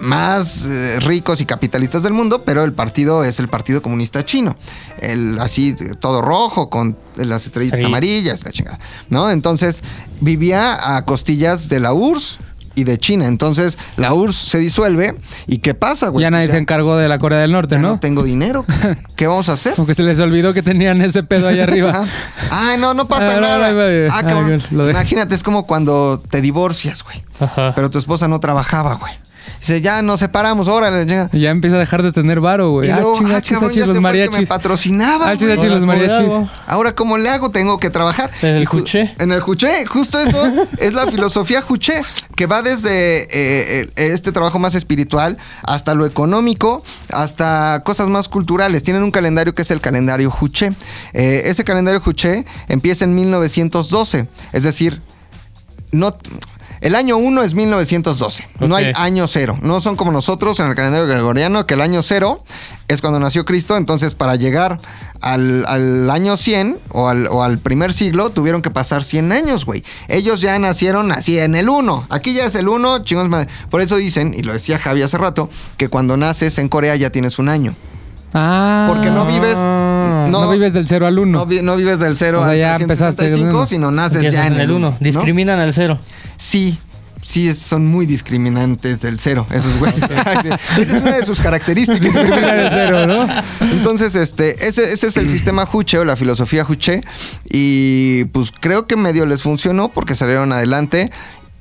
más eh, ricos y capitalistas del mundo, pero el partido es el Partido Comunista Chino. El así todo rojo con las estrellitas amarillas, la chingada, ¿no? Entonces, vivía a costillas de la URSS y de China. Entonces, la URSS se disuelve y ¿qué pasa, güey? ya nadie se encargó de la Corea del Norte, ya ¿no? no tengo dinero. ¿Qué vamos a hacer? Como que se les olvidó que tenían ese pedo allá arriba. Ajá. Ay, no, no pasa Ah, nada. no, no, Ah, ah, cabrón. Imagínate, es como cuando te divorcias, güey. Ajá. Pero tu esposa no trabajaba, güey. Dice, ya nos separamos, órale, llega. Y ya empieza a dejar de tener varo, güey. Y Ah, luego, ah, chis, cabrón, ah, chis, ya los se fue el que me mariachis. patrocinaba, Ah, chis, ah, los Ahora, ¿cómo le mariachis. hago? Ahora, ¿cómo le hago? Tengo que trabajar. ¿En el juché? En el juché, justo eso es la filosofía juché, que va desde eh, eh, este trabajo más espiritual hasta lo económico, hasta cosas más culturales. Tienen un calendario que es el calendario juché. Eh, ese calendario juché empieza en 1912, es decir, no... El año 1 es 1912. No hay año cero. No son como nosotros en el calendario gregoriano, que el año cero es cuando nació Cristo. Entonces, para llegar al, al año 100 o al, o al primer siglo, tuvieron que pasar 100 años, güey. Ellos ya nacieron así en el 1. Aquí ya es el 1, chingos madre. Por eso dicen, y lo decía Javi hace rato, que cuando naces en Corea ya tienes un año. Ah. Porque no vives. No, vives del 0 al 1. no vi- no vives del 0 O sea, al ya empezaste en 365, uno. sino naces ya en el 1. Discriminan al cero. Sí, sí, son muy discriminantes del cero, esos güeyes. Esa es una de sus características. Discriminar el cero, ¿no? Entonces, este, ese, ese es el sistema Juche o la filosofía Juche. Y pues creo que medio les funcionó porque salieron adelante.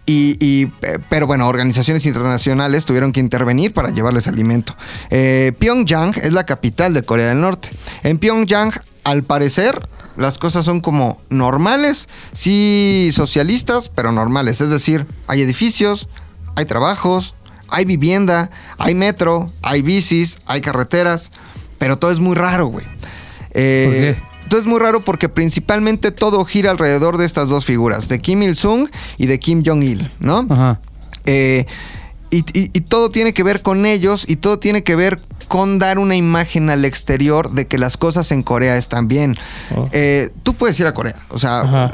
Y, y, eh, pero bueno, organizaciones internacionales tuvieron que intervenir para llevarles alimento. Eh, Pyongyang es la capital de Corea del Norte. En Pyongyang, al parecer, las cosas son como normales, sí socialistas, pero normales. Es decir, hay edificios, hay trabajos, hay vivienda, hay metro, hay bicis, hay carreteras, pero todo es muy raro, güey. Eh, ¿Por qué? Todo es muy raro porque principalmente todo gira alrededor de estas dos figuras, de Kim Il-sung y de Kim Jong-il, ¿no? Ajá. Eh, y, y- y todo tiene que ver con ellos y todo tiene que ver con dar una imagen al exterior de que las cosas en Corea están bien. Oh. Eh, tú puedes ir a Corea, o sea, Ajá.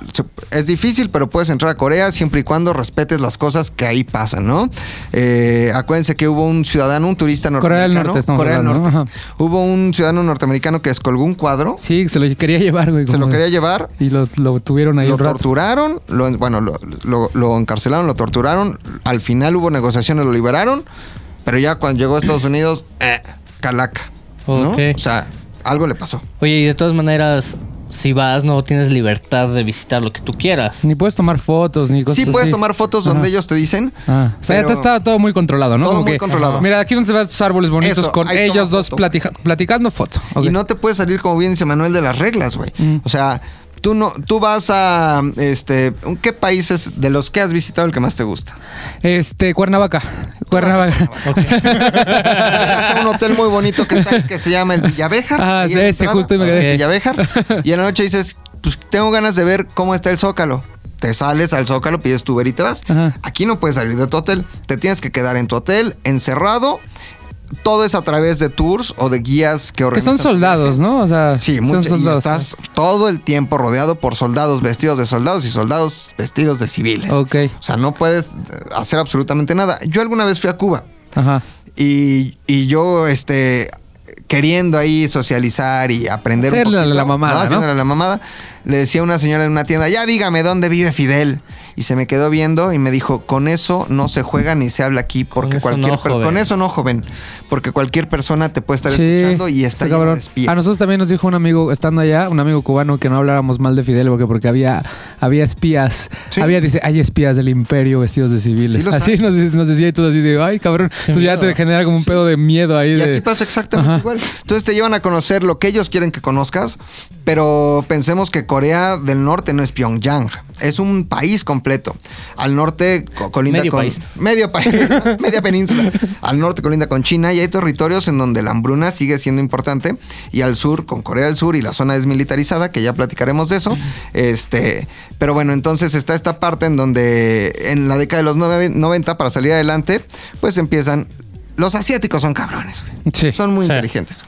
es difícil, pero puedes entrar a Corea siempre y cuando respetes las cosas que ahí pasan, ¿no? Eh, acuérdense que hubo un ciudadano, un turista Corea del norteamericano. Norte Corea del Norte. ¿no? Hubo un ciudadano norteamericano que descolgó un cuadro, Sí, se lo quería llevar, güey. se lo quería llevar Y lo, lo tuvieron ahí lo torturaron, lo, bueno, lo, lo- lo encarcelaron, lo torturaron. Al final hubo negociaciones, lo liberaron. Pero ya cuando llegó a Estados Unidos, eh, calaca. ¿no? O sea, algo le pasó. Oye, y de todas maneras, si vas no tienes libertad de visitar lo que tú quieras. Ni puedes tomar fotos, ni cosas Sí puedes así. tomar fotos donde Ajá. ellos te dicen. Ah, o sea, ya te está todo muy controlado, ¿no? Todo Como muy que, controlado. Mira, aquí donde se ven estos árboles bonitos Eso, con ellos dos foto. platica- platicando foto. Y no te puedes salir, como bien dice Manuel, de las reglas, güey. Mm. O sea, tú no, tú vas a este. ¿Qué países de los que has visitado el que más te gusta? Este, Cuernavaca. Cuernavaca. Llegas a un hotel muy bonito que está que se llama el Villavejar. Ah, sí, ese justo me quedé. Villavejar. Y en la noche dices, pues tengo ganas de ver cómo está el Zócalo. Te sales al Zócalo, pides tu Uber y te vas. Ajá. Aquí no puedes salir de tu hotel. Te tienes que quedar en tu hotel, encerrado. Todo es a través de tours o de guías que Que organizan. son soldados, ¿no? O sea, Sí, son mucho, y estás todo el tiempo rodeado por soldados vestidos de soldados y soldados vestidos de civiles. Ok. O sea, no puedes eh, hacer absolutamente nada. Yo alguna vez fui a Cuba Ajá. y, y yo, este, queriendo ahí socializar y aprender Hacerle un poquito, la mamada, ¿no? Haciéndole la mamada, le decía a una señora en una tienda, ya dígame dónde vive Fidel. Y se me quedó viendo y me dijo, con eso no se juega ni se habla aquí, porque eso cualquier no, per- joven". con eso no, joven, porque cualquier persona te puede estar Sí, escuchando y está lleno cabrón. de espías. A nosotros también nos dijo un amigo, estando allá, un amigo cubano, que no habláramos mal de Fidel porque, porque había, había espías. Sí. Había, dice, hay espías del imperio vestidos de civiles. Sí así nos, nos decía y todo así de, ay, cabrón. Entonces ya te genera como un pedo de miedo ahí. Y de... aquí pasa exactamente Ajá. igual. Entonces te llevan a conocer lo que ellos quieren que conozcas, pero pensemos que Corea del Norte no es Pyongyang. Es un país completo. Al norte co- colinda Medio con. país. Medio país. media península. Al norte colinda con China y hay territorios en donde la hambruna sigue siendo importante. Y al sur, con Corea del Sur y la zona desmilitarizada, que ya platicaremos de eso. Este. Pero bueno, entonces está esta parte en donde en la década de los nove- 90, para salir adelante, pues empiezan. Los asiáticos son cabrones. Sí. Son muy Sí. inteligentes.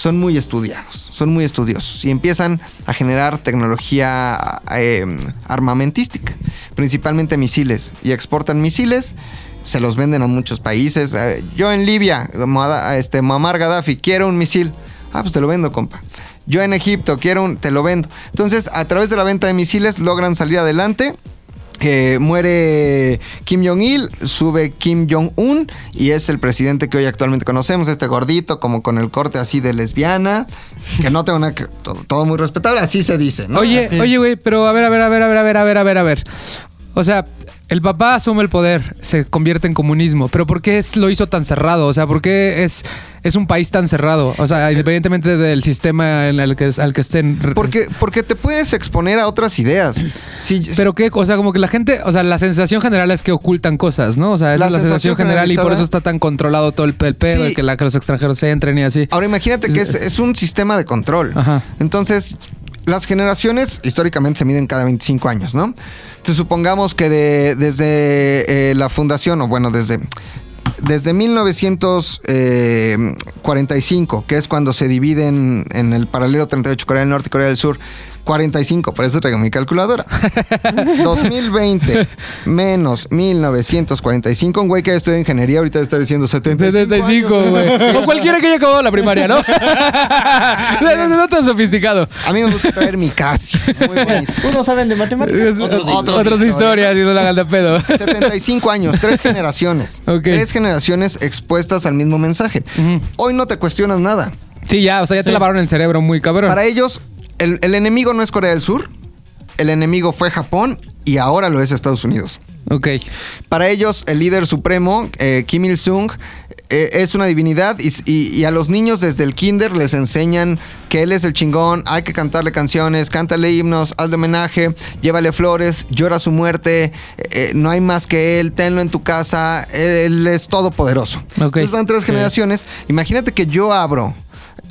Son muy estudiados, son muy estudiosos y empiezan a generar tecnología eh, armamentística, principalmente misiles. Y exportan misiles, se los venden a muchos países. Eh, yo en Libia, este, Gaddafi, quiero un misil. Ah, pues te lo vendo, compa. Yo en Egipto quiero un, te lo vendo. Entonces, a través de la venta de misiles logran salir adelante. Eh, muere Kim Jong-il, sube Kim Jong-un y es el presidente que hoy actualmente conocemos, este gordito, como con el corte así de lesbiana, que no tengo nada que... to- Todo muy respetable, así se dice, ¿no? Oye, Así. oye, güey, pero a ver, a ver, a ver, a ver, a ver, a ver, a ver, a ver. O sea, el papá asume el poder, se convierte en comunismo, pero ¿por qué es- lo hizo tan cerrado? O sea, ¿por qué es, es un país tan cerrado? O sea, independientemente del sistema en el que, al que estén. Porque, porque te puedes exponer a otras ideas. Si- Pero qué, o sea, como que la gente, o sea, la sensación general es que ocultan cosas, ¿no? O sea, esa La es la sensación sensación general y por eso está tan controlado todo el, el pedo, Sí. y que, la, que los extranjeros entren y así. Ahora imagínate que es, es un sistema de control. Ajá. Entonces, las generaciones históricamente se miden cada 25 años, ¿no? Entonces, supongamos que de- desde eh, la fundación, o bueno, desde, desde 1945, que es cuando se dividen en el paralelo 38 Corea del Norte y Corea del Sur, 45, por eso traigo mi calculadora. 2020 menos 1945, un güey que estudia ingeniería ahorita debe estar diciendo 75. 75, años. güey. O cualquiera que haya acabado la primaria, ¿no? no, no, no tan sofisticado. A mí me gusta traer mi Casio, muy bonito. Unos saben de matemáticas, otros de Otros historias y no la hagan de pedo. 75 años, tres generaciones. Ok. Tres generaciones expuestas al mismo mensaje. Hoy no te cuestionas nada. Sí, ya, o sea, ya te lavaron el cerebro muy cabrón. Para ellos, el, el enemigo no es Corea del Sur, el enemigo fue Japón y ahora lo es Estados Unidos. Ok. Para ellos, el líder supremo, eh, Kim Il-sung, eh, es una divinidad y, y- y a los niños desde el kinder les enseñan que él es el chingón, hay que cantarle canciones, cántale himnos, hazle homenaje, llévale flores, llora su muerte, eh, no hay más que él, tenlo en tu casa, él, él es todopoderoso. Ok. Entonces van tres generaciones. Imagínate que yo abro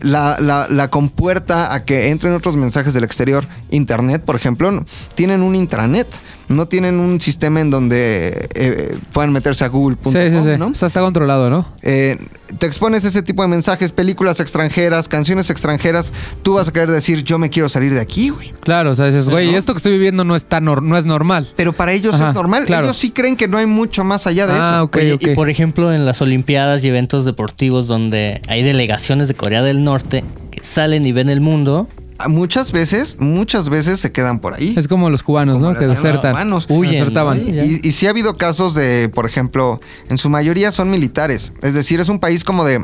la, la- la compuerta a que entren otros mensajes del exterior. Internet, por ejemplo, tienen un intranet. No tienen un sistema en donde eh, puedan meterse a google.com, Sí, sí, sí. ¿no? O sea, está controlado, ¿no? Eh, te expones ese tipo de mensajes, películas extranjeras, canciones extranjeras. Tú vas a querer decir, yo me quiero salir de aquí, güey. Claro, o sea, dices, güey, ¿no? esto que estoy viviendo no, está nor- no es normal. Pero para ellos Ajá, es normal. claro. Ellos sí creen que no hay mucho más allá de Ah, eso. ok, Oye, ok. Y por ejemplo, en las Olimpiadas y eventos deportivos donde hay delegaciones de Corea del Norte que salen y ven el mundo, muchas veces, muchas veces se quedan por ahí. Es como los cubanos, Como ¿no? Que desertan. cubanos. Huyen. Desertaban. Sí, y, y sí ha habido casos de, por ejemplo, en su mayoría son militares. Es decir, es un país como de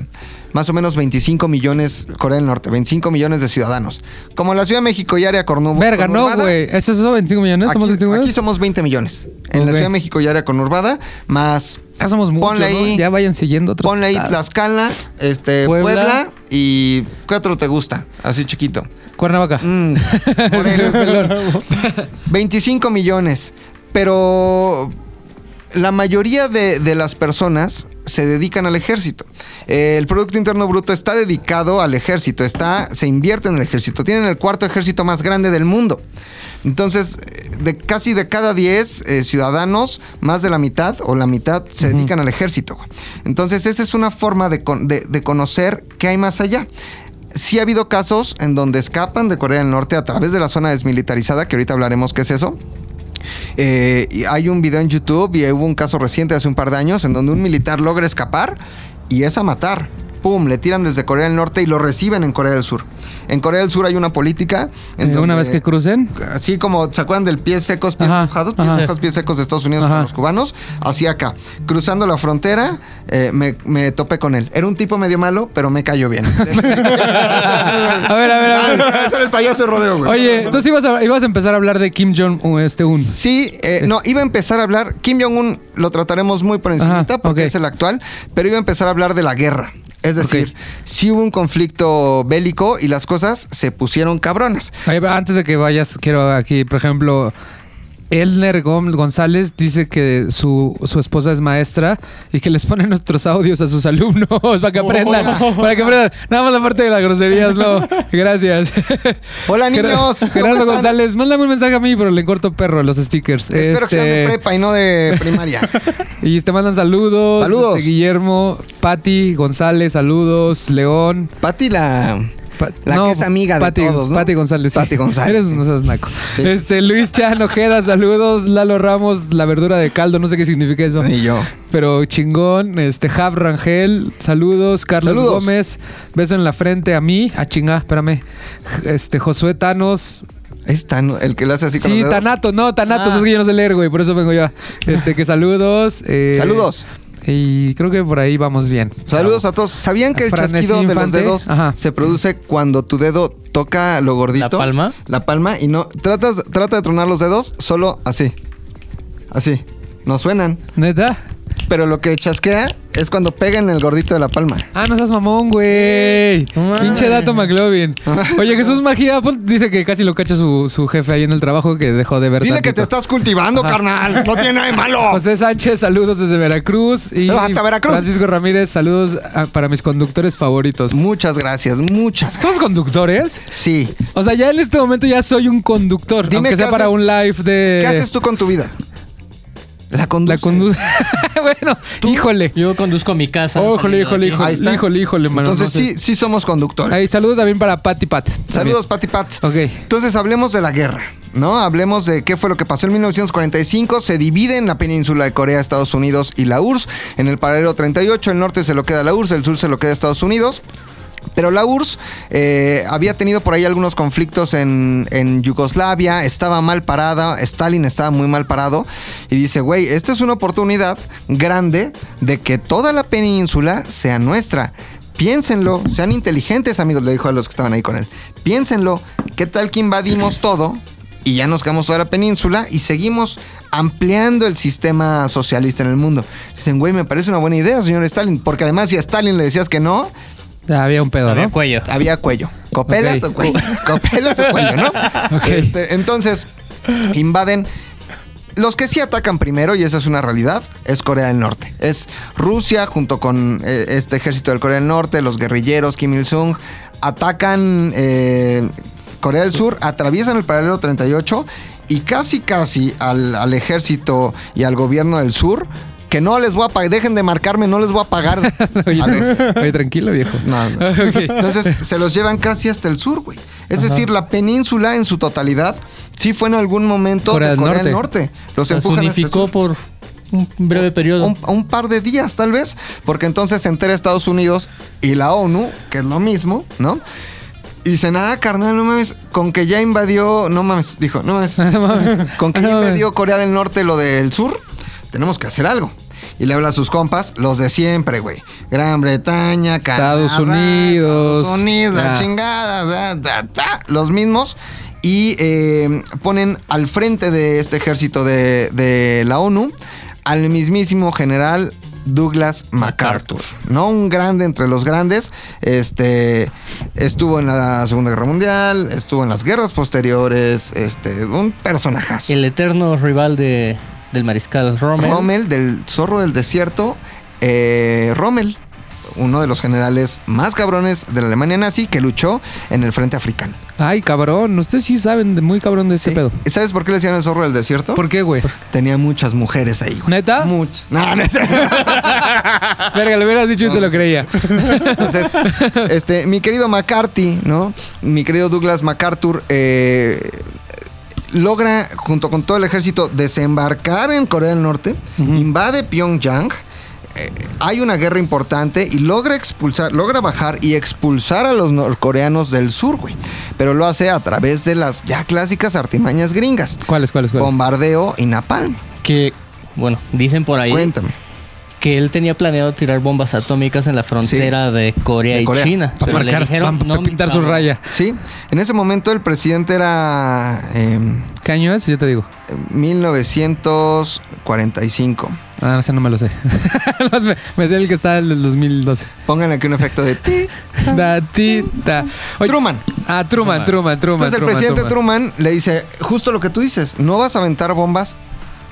más o menos 25 millones, Corea del Norte, 25 millones de ciudadanos. Como la Ciudad de México y área cornu- Verga, no, conurbada, güey. ¿Eso es eso? ¿25 millones? ¿Somos Aquí, 25 aquí somos 20 millones. En la Ciudad de México y área conurbada, más Ya somos muchos, Ponle ¿no? Ya vayan siguiendo otros. ponle ahí. Tlaxcala, este, Puebla. Puebla. Y ¿qué otro te gusta? Así chiquito. Cuernavaca. Mm, Morelos. 25 millones. Pero la mayoría de, de las personas se dedican al ejército. Eh, el Producto Interno Bruto está dedicado al ejército, está, se invierte en el ejército. Tienen el cuarto ejército más grande del mundo. Entonces, eh, de casi de cada 10 eh, ciudadanos, más de la mitad o la mitad se dedican al ejército. Entonces, esa es una forma de, con- de- de conocer qué hay más allá. Sí ha habido casos en donde escapan de Corea del Norte a través de la zona desmilitarizada, que ahorita hablaremos qué es eso. Eh, hay un video en YouTube y hubo un caso reciente hace un par de años en donde un militar logra escapar y es a matar. Pum, le tiran desde Corea del Norte y lo reciben en Corea del Sur. En Corea del Sur hay una política en Eh, donde- una vez que crucen. Así como, ¿se acuerdan del pies secos, pies Ajá, mojados? Pies ajá. mojos, pies secos de Estados Unidos Ajá. con los cubanos. Así acá. Cruzando la frontera, eh, me, me topé con él. Era un tipo medio malo, pero me cayó bien. A ver, a ver, a ver. Ah, ese era el payaso de rodeo, güey. Oye, entonces ibas a, ibas a empezar a hablar de Kim Jong-un. Este, un. Sí, eh, no, iba a empezar a hablar. Kim Jong-un lo trataremos muy por encimita Ajá, porque es el actual, pero iba a empezar a hablar de la guerra. Es decir, Ok. sí hubo un conflicto bélico y las cosas se pusieron cabronas. Antes de que vayas, quiero aquí, por ejemplo, Elner González dice que su, su esposa es maestra y que les pone nuestros audios a sus alumnos para que aprendan. Para que aprendan. Nada más la parte de las groserías, no. Gracias. Hola, niños. ¿Cómo Gerardo? González, mándame un mensaje a mí, pero le corto perro a los stickers. Espero que sean de Este, prepa y no de primaria. Y te mandan saludos. Saludos. este, Guillermo, Pati, González, saludos. León. Pati la... La que es amiga de Pati, todos, ¿no? Pati González. sí. Pati González, Eres sí. no seas naco. Sí. Este, Luis Chan Ojeda, saludos. Lalo Ramos, la verdura de caldo, no sé qué significa eso. Y yo. Pero chingón. Este, Jav Rangel, saludos. Carlos Saludos. Gómez, beso en la frente a mí. A chinga, espérame. Este, Josué Thanos. Es tan, el que le hace así con Sí, los dedos. Tanato, no, Tanatos, Ah. es que yo no sé leer, güey, por eso vengo yo. Este, que saludos. eh, Saludos. Y creo que por ahí vamos bien. Saludos a todos. ¿Sabían que el chasquido de los dedos Ajá. se produce cuando tu dedo toca lo gordito? ¿La palma? La palma y no... Tratas, trata de tronar los dedos solo así. Así. No suenan. ¿Neta? Pero lo que chasquea es cuando pega en el gordito de la palma. Ah, no seas mamón, güey. No. Pinche dato McLovin. Oye, Jesús Magia pon- dice que casi lo cacha su, su jefe ahí en el trabajo que dejó de ver Dile que te estás cultivando, Ajá. carnal. No tiene nada de malo. José Sánchez, saludos desde Veracruz. Y Saludos hasta Veracruz. Francisco Ramírez, saludos a- para mis conductores favoritos. Muchas gracias, muchas ¿Somos gracias. conductores? Sí. O sea, ya en este momento ya soy un conductor. Dime aunque qué sea para haces- un live de. ¿Qué haces tú con tu vida? La conduces. La conduce. bueno, híjole. Yo conduzco mi casa. Híjole, saliendo híjole, híjole. Ahí está. Híjole, híjole, mano. Entonces no sé. sí, sí somos conductores. Ahí, saludos también para Patty Pat. Saludos, Pati Pat. Ok. Entonces hablemos de la guerra, ¿no? Hablemos de qué fue lo que pasó en 1945. Se divide en la península de Corea, Estados Unidos y la URSS. En el paralelo 38, el norte se lo queda la URSS, el sur se lo queda Estados Unidos. Pero la URSS eh, había tenido por ahí algunos conflictos en, en Yugoslavia, estaba mal parada, Stalin estaba muy mal parado y dice, güey, esta es una oportunidad grande de que toda la península sea nuestra. Piénsenlo, sean inteligentes amigos, le dijo a los que estaban ahí con él. Piénsenlo, ¿qué tal que invadimos todo y ya nos quedamos toda la península y seguimos ampliando el sistema socialista en el mundo? Dicen, güey, me parece una buena idea, señor Stalin, porque además si a Stalin le decías que no, había un pedo, Había ¿no? cuello. había cuello. ¿Copelas Ok. o cuello? ¿Copelas o cuello, no? Ok. Este, entonces, invaden. Los que sí atacan primero, y esa es una realidad, es Corea del Norte. Es Rusia junto con eh, este ejército del Corea del Norte, los guerrilleros, Kim Il-sung, atacan eh, Corea del Sur, atraviesan el paralelo 38 y casi casi al, al ejército y al gobierno del sur, que no les voy a pagar, dejen de marcarme, no les voy a pagar. Oye, tranquilo, viejo. no, no. Entonces se los llevan casi hasta el sur, güey. Es decir, la península en su totalidad sí fue en algún momento Corea de Corea del Norte. Norte. Los Se empujan hasta el sur. por un breve periodo. Un, un par de días, tal vez, porque entonces se entera Estados Unidos y la ONU, que es lo mismo, ¿no? Y dice, nada, carnal, no mames, con que ya invadió, no mames, dijo, no mames, No mames. con que ya invadió Corea del Norte lo del sur, tenemos que hacer algo. Y le habla a sus compas, los de siempre, güey. Gran Bretaña, Canadá, Estados Unidos. Estados Unidos, la chingada, da, da, da, los mismos. Y eh, ponen al frente de este ejército de, de la ONU al mismísimo general Douglas MacArthur, ¿no? Un grande entre los grandes. Este estuvo en la Segunda Guerra Mundial, estuvo en las guerras posteriores, este, un personajazo. El eterno rival de, del mariscal Rommel. Rommel del Zorro del Desierto, eh, Rommel, uno de los generales más cabrones de la Alemania nazi que luchó en el frente africano. Ay, cabrón. Ustedes sí saben de muy cabrón de ese Sí. pedo. ¿Y ¿Sabes por qué le decían el Zorro del Desierto? ¿Por qué, güey? Tenía muchas mujeres ahí, güey. ¿Neta? Muchas. No, no es- Verga, le hubieras dicho y te lo creía. Entonces, este, mi querido McCarthy, ¿no? Mi querido Douglas MacArthur, eh, logra, junto con todo el ejército, desembarcar en Corea del Norte, invade Pyongyang. eh, hay una guerra importante y logra expulsar, logra bajar y expulsar a los norcoreanos del sur, güey. Pero lo hace a través de las ya clásicas artimañas gringas. ¿Cuáles, cuáles, cuáles? Bombardeo y napalm. Que, bueno, dicen por ahí Cuéntame. Que él tenía planeado tirar bombas atómicas en la frontera de Corea De y. China. Para marcar, dijeron, para no, pintar su chavo". raya. Sí, en ese momento el presidente era em, ¿Qué año es? Yo te digo. 1945. Ah, no sé, no me lo sé. Me, me sé el que está en el 2012. Pónganle aquí un efecto de ti. Da, ti, da. Oye, Truman. Ah, Truman, Truman, Truman. Entonces el presidente Truman. le dice, justo lo que tú dices, no vas a aventar bombas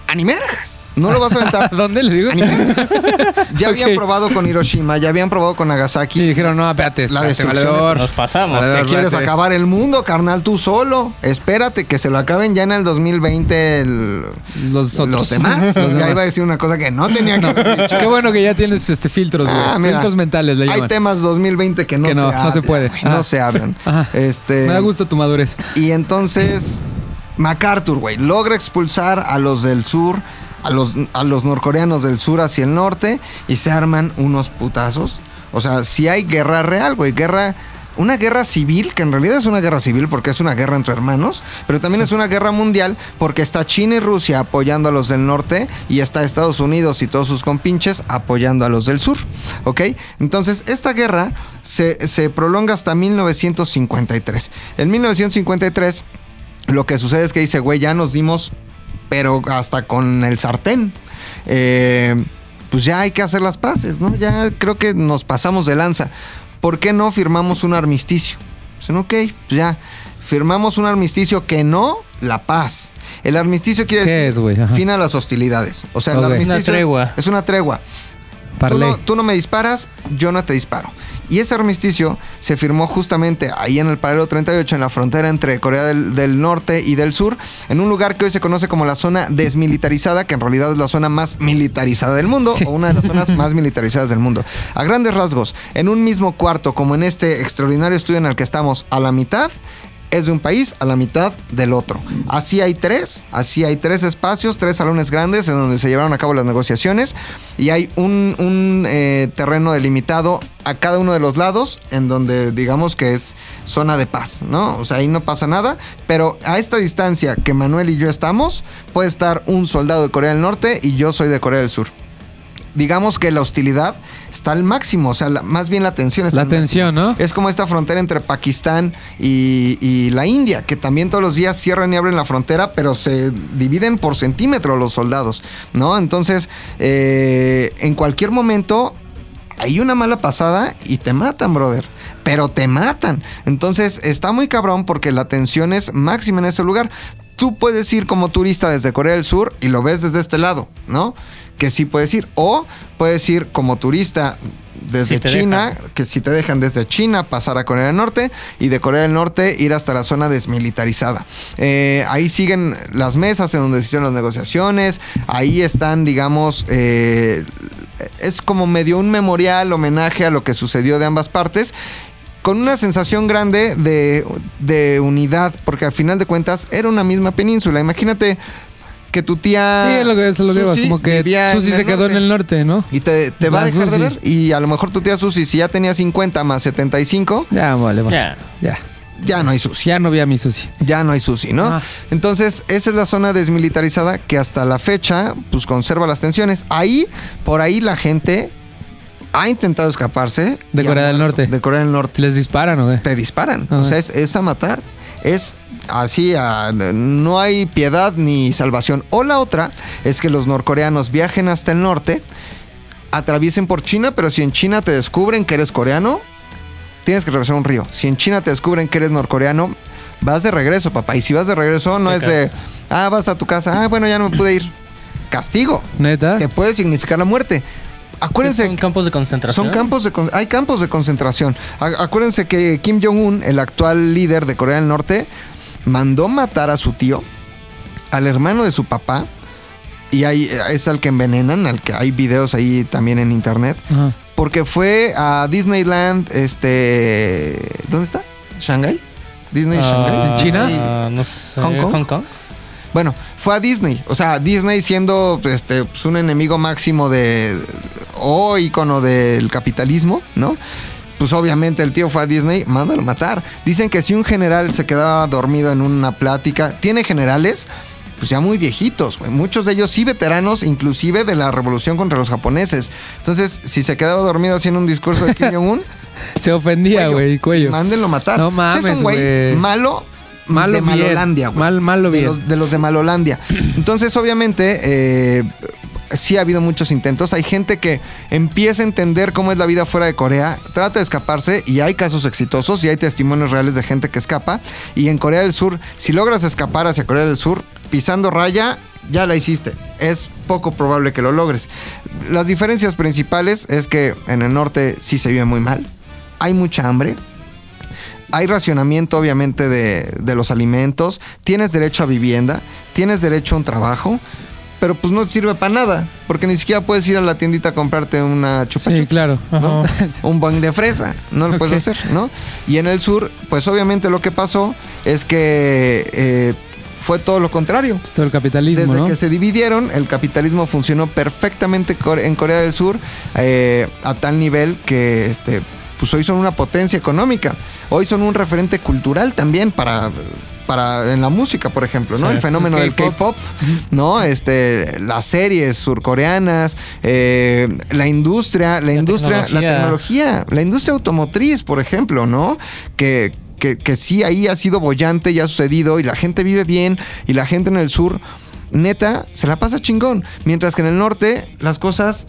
a ni mergas. No lo vas a ¿A aventar dónde le digo? Ya habían probado con Hiroshima, ya habían probado con Nagasaki. Sí, dijeron, no, espérate, La destrucción valedor. Nos pasamos. Valedor, ¿Te quieres espérate. acabar el mundo, carnal, tú solo? Espérate que se lo acaben ya en el 2020 el- Los otros. los demás. Los ya demás. iba a decir una cosa que no tenía que. Qué bueno que ya tienes este filtros, güey. Ah, mira, filtros mentales le Hay temas 2020 que no, Que no, se, no se puede. No se hablan. Ajá. Este, Me da gusto tu madurez. Y entonces MacArthur, güey, logra expulsar a los del sur, a los, a los norcoreanos del sur hacia el norte y se arman unos putazos. O sea, si hay guerra real, güey, guerra... Una guerra civil, que en realidad es una guerra civil porque es una guerra entre hermanos, pero también es una guerra mundial porque está China y Rusia apoyando a los del norte y está Estados Unidos y todos sus compinches apoyando a los del sur, ¿ok? Entonces, esta guerra se, se prolonga hasta 1953. En 1953 lo que sucede es que dice, güey, ya nos dimos, pero hasta con el sartén. Eh, pues ya hay que hacer las paces, ¿no? Ya creo que nos pasamos de lanza. ¿Por qué no firmamos un armisticio? Dicen, ok, pues ya. Firmamos un armisticio que no la paz. El armisticio quiere ¿Qué decir es, fin a las hostilidades. O sea, el Ok. armisticio Una es- tregua. Es, una tregua. Tú Parley. no, tú no me disparas, yo no te disparo. Y ese armisticio se firmó justamente ahí en el paralelo 38, en la frontera entre Corea del, del Norte y del Sur, en un lugar que hoy se conoce como la zona desmilitarizada, que en realidad es la zona más militarizada del mundo, Sí. o una de las zonas más militarizadas del mundo. A grandes rasgos, en un mismo cuarto, como en este extraordinario estudio en el que estamos, a la mitad es de un país a la mitad del otro. Así hay tres, así hay tres espacios, tres salones grandes en donde se llevaron a cabo las negociaciones y hay un, eh, terreno delimitado a cada uno de los lados en donde digamos que es zona de paz, ¿no? O sea, ahí no pasa nada, pero a esta distancia que Manuel y yo estamos, puede estar un soldado de Corea del Norte y yo soy de Corea del Sur. Digamos que la hostilidad está al máximo, o sea, la- más bien la tensión está La al máximo. tensión, ¿no? Es como esta frontera entre Pakistán y, y la India, que también todos los días cierran y abren la frontera, pero se dividen por centímetro los soldados, ¿no? Entonces, eh, en cualquier momento hay una mala pasada y te matan, brother. Pero te matan. Entonces, está muy cabrón porque la tensión es máxima en ese lugar. Tú puedes ir como turista desde Corea del Sur y lo ves desde este lado, ¿no? Que sí puedes ir. O puedes ir como turista desde Si China, dejan. que si te dejan desde China pasar a Corea del Norte y de Corea del Norte ir hasta la zona desmilitarizada. Eh, ahí siguen las mesas en donde se hicieron las negociaciones, ahí están, digamos, eh, es como medio un memorial, homenaje a lo que sucedió de ambas partes. Con una sensación grande de, de unidad, porque al final de cuentas era una misma península. Imagínate que tu tía. Sí, es lo que, eso es lo que. Susi Como que Susi se quedó norte. en el norte, ¿no? Y te, te va a dejar de Susi. ver. Y a lo mejor tu tía Susi, si ya tenía 50 más 75, Ya, vale, vale. Ya. Ya. ya no hay sushi. Ya no vi a mi sushi. Ya no hay sushi, ¿no? Ah. Entonces, esa es la zona desmilitarizada que hasta la fecha, pues conserva las tensiones. Ahí, por ahí la gente ha intentado escaparse. De Corea del. Norte. De Corea del Norte. ¿Les disparan o qué? Te disparan. O sea, es, es a matar. Es así, a- no hay piedad ni salvación. O la otra es que los norcoreanos viajen hasta el norte, atraviesen por China, pero si en China te descubren que eres coreano, tienes que atravesar un río. Si en China te descubren que eres norcoreano, vas de regreso, papá. Y si vas de regreso, no Te es de, ah, vas a tu casa, ah, bueno, ya no me pude ir. Castigo, ¿Neta? que puede significar la muerte. Acuérdense, Son campos de concentración. son campos de hay campos de concentración. Acuérdense que Kim Jong-un, el actual líder de Corea del Norte, mandó matar a su tío, al hermano de su papá, y ahí es al que envenenan, al que hay videos ahí también en internet, Ajá. porque fue a Disneyland, este, ¿dónde está? ¿Shanghai? Disney Ah, Shanghai. ¿En China? ah, no sé. Hong Kong. Hong Kong. Bueno, fue a Disney. O sea, Disney siendo este, pues, un enemigo máximo de. o ícono del capitalismo, ¿no? Pues obviamente el tío fue a Disney, mándalo matar. Dicen que si un general se quedaba dormido en una plática, tiene generales, pues ya muy viejitos, güey. Muchos de ellos sí veteranos, inclusive de la revolución contra los japoneses. Entonces, si se quedaba dormido haciendo un discurso de Kim Jong-un, Se ofendía, güey, cuello. mándenlo a matar. No O sea, es mames, un güey. malo. Malo de bien. Malolandia, güey. Mal- malo de bien. Los, de los de Malolandia. Entonces, obviamente, eh, sí ha habido muchos intentos. Hay gente que empieza a entender cómo es la vida fuera de Corea, trata de escaparse y hay casos exitosos y hay testimonios reales de gente que escapa. Y en Corea del Sur, si logras escapar hacia Corea del Sur, pisando raya, ya la hiciste. Es poco probable que lo logres. Las diferencias principales es que en el norte sí se vive muy mal. Hay mucha hambre, hay racionamiento obviamente de, de los alimentos, tienes derecho a vivienda, tienes derecho a un trabajo, pero pues no te sirve para nada, porque ni siquiera puedes ir a la tiendita a comprarte una chupa Sí, claro. un bong de fresa, no lo puedes hacer, ¿no? Y en el sur, pues obviamente lo que pasó es que eh, fue todo lo contrario. Pues todo el capitalismo, Desde ¿no? que se dividieron, el capitalismo funcionó perfectamente en Corea del Sur eh, a tal nivel que este, pues hoy son una potencia económica. Hoy son un referente cultural también para, para en la música, por ejemplo, ¿no? Sí. El fenómeno El del K-pop. ¿no? Este, las series surcoreanas, eh, la industria, la, industria, la tecnología. tecnología, la industria automotriz, por ejemplo, ¿no? Que, que, que sí ahí ha sido bollante y ha sucedido y la gente vive bien y la gente en el sur, neta, se la pasa chingón. Mientras que en el norte las cosas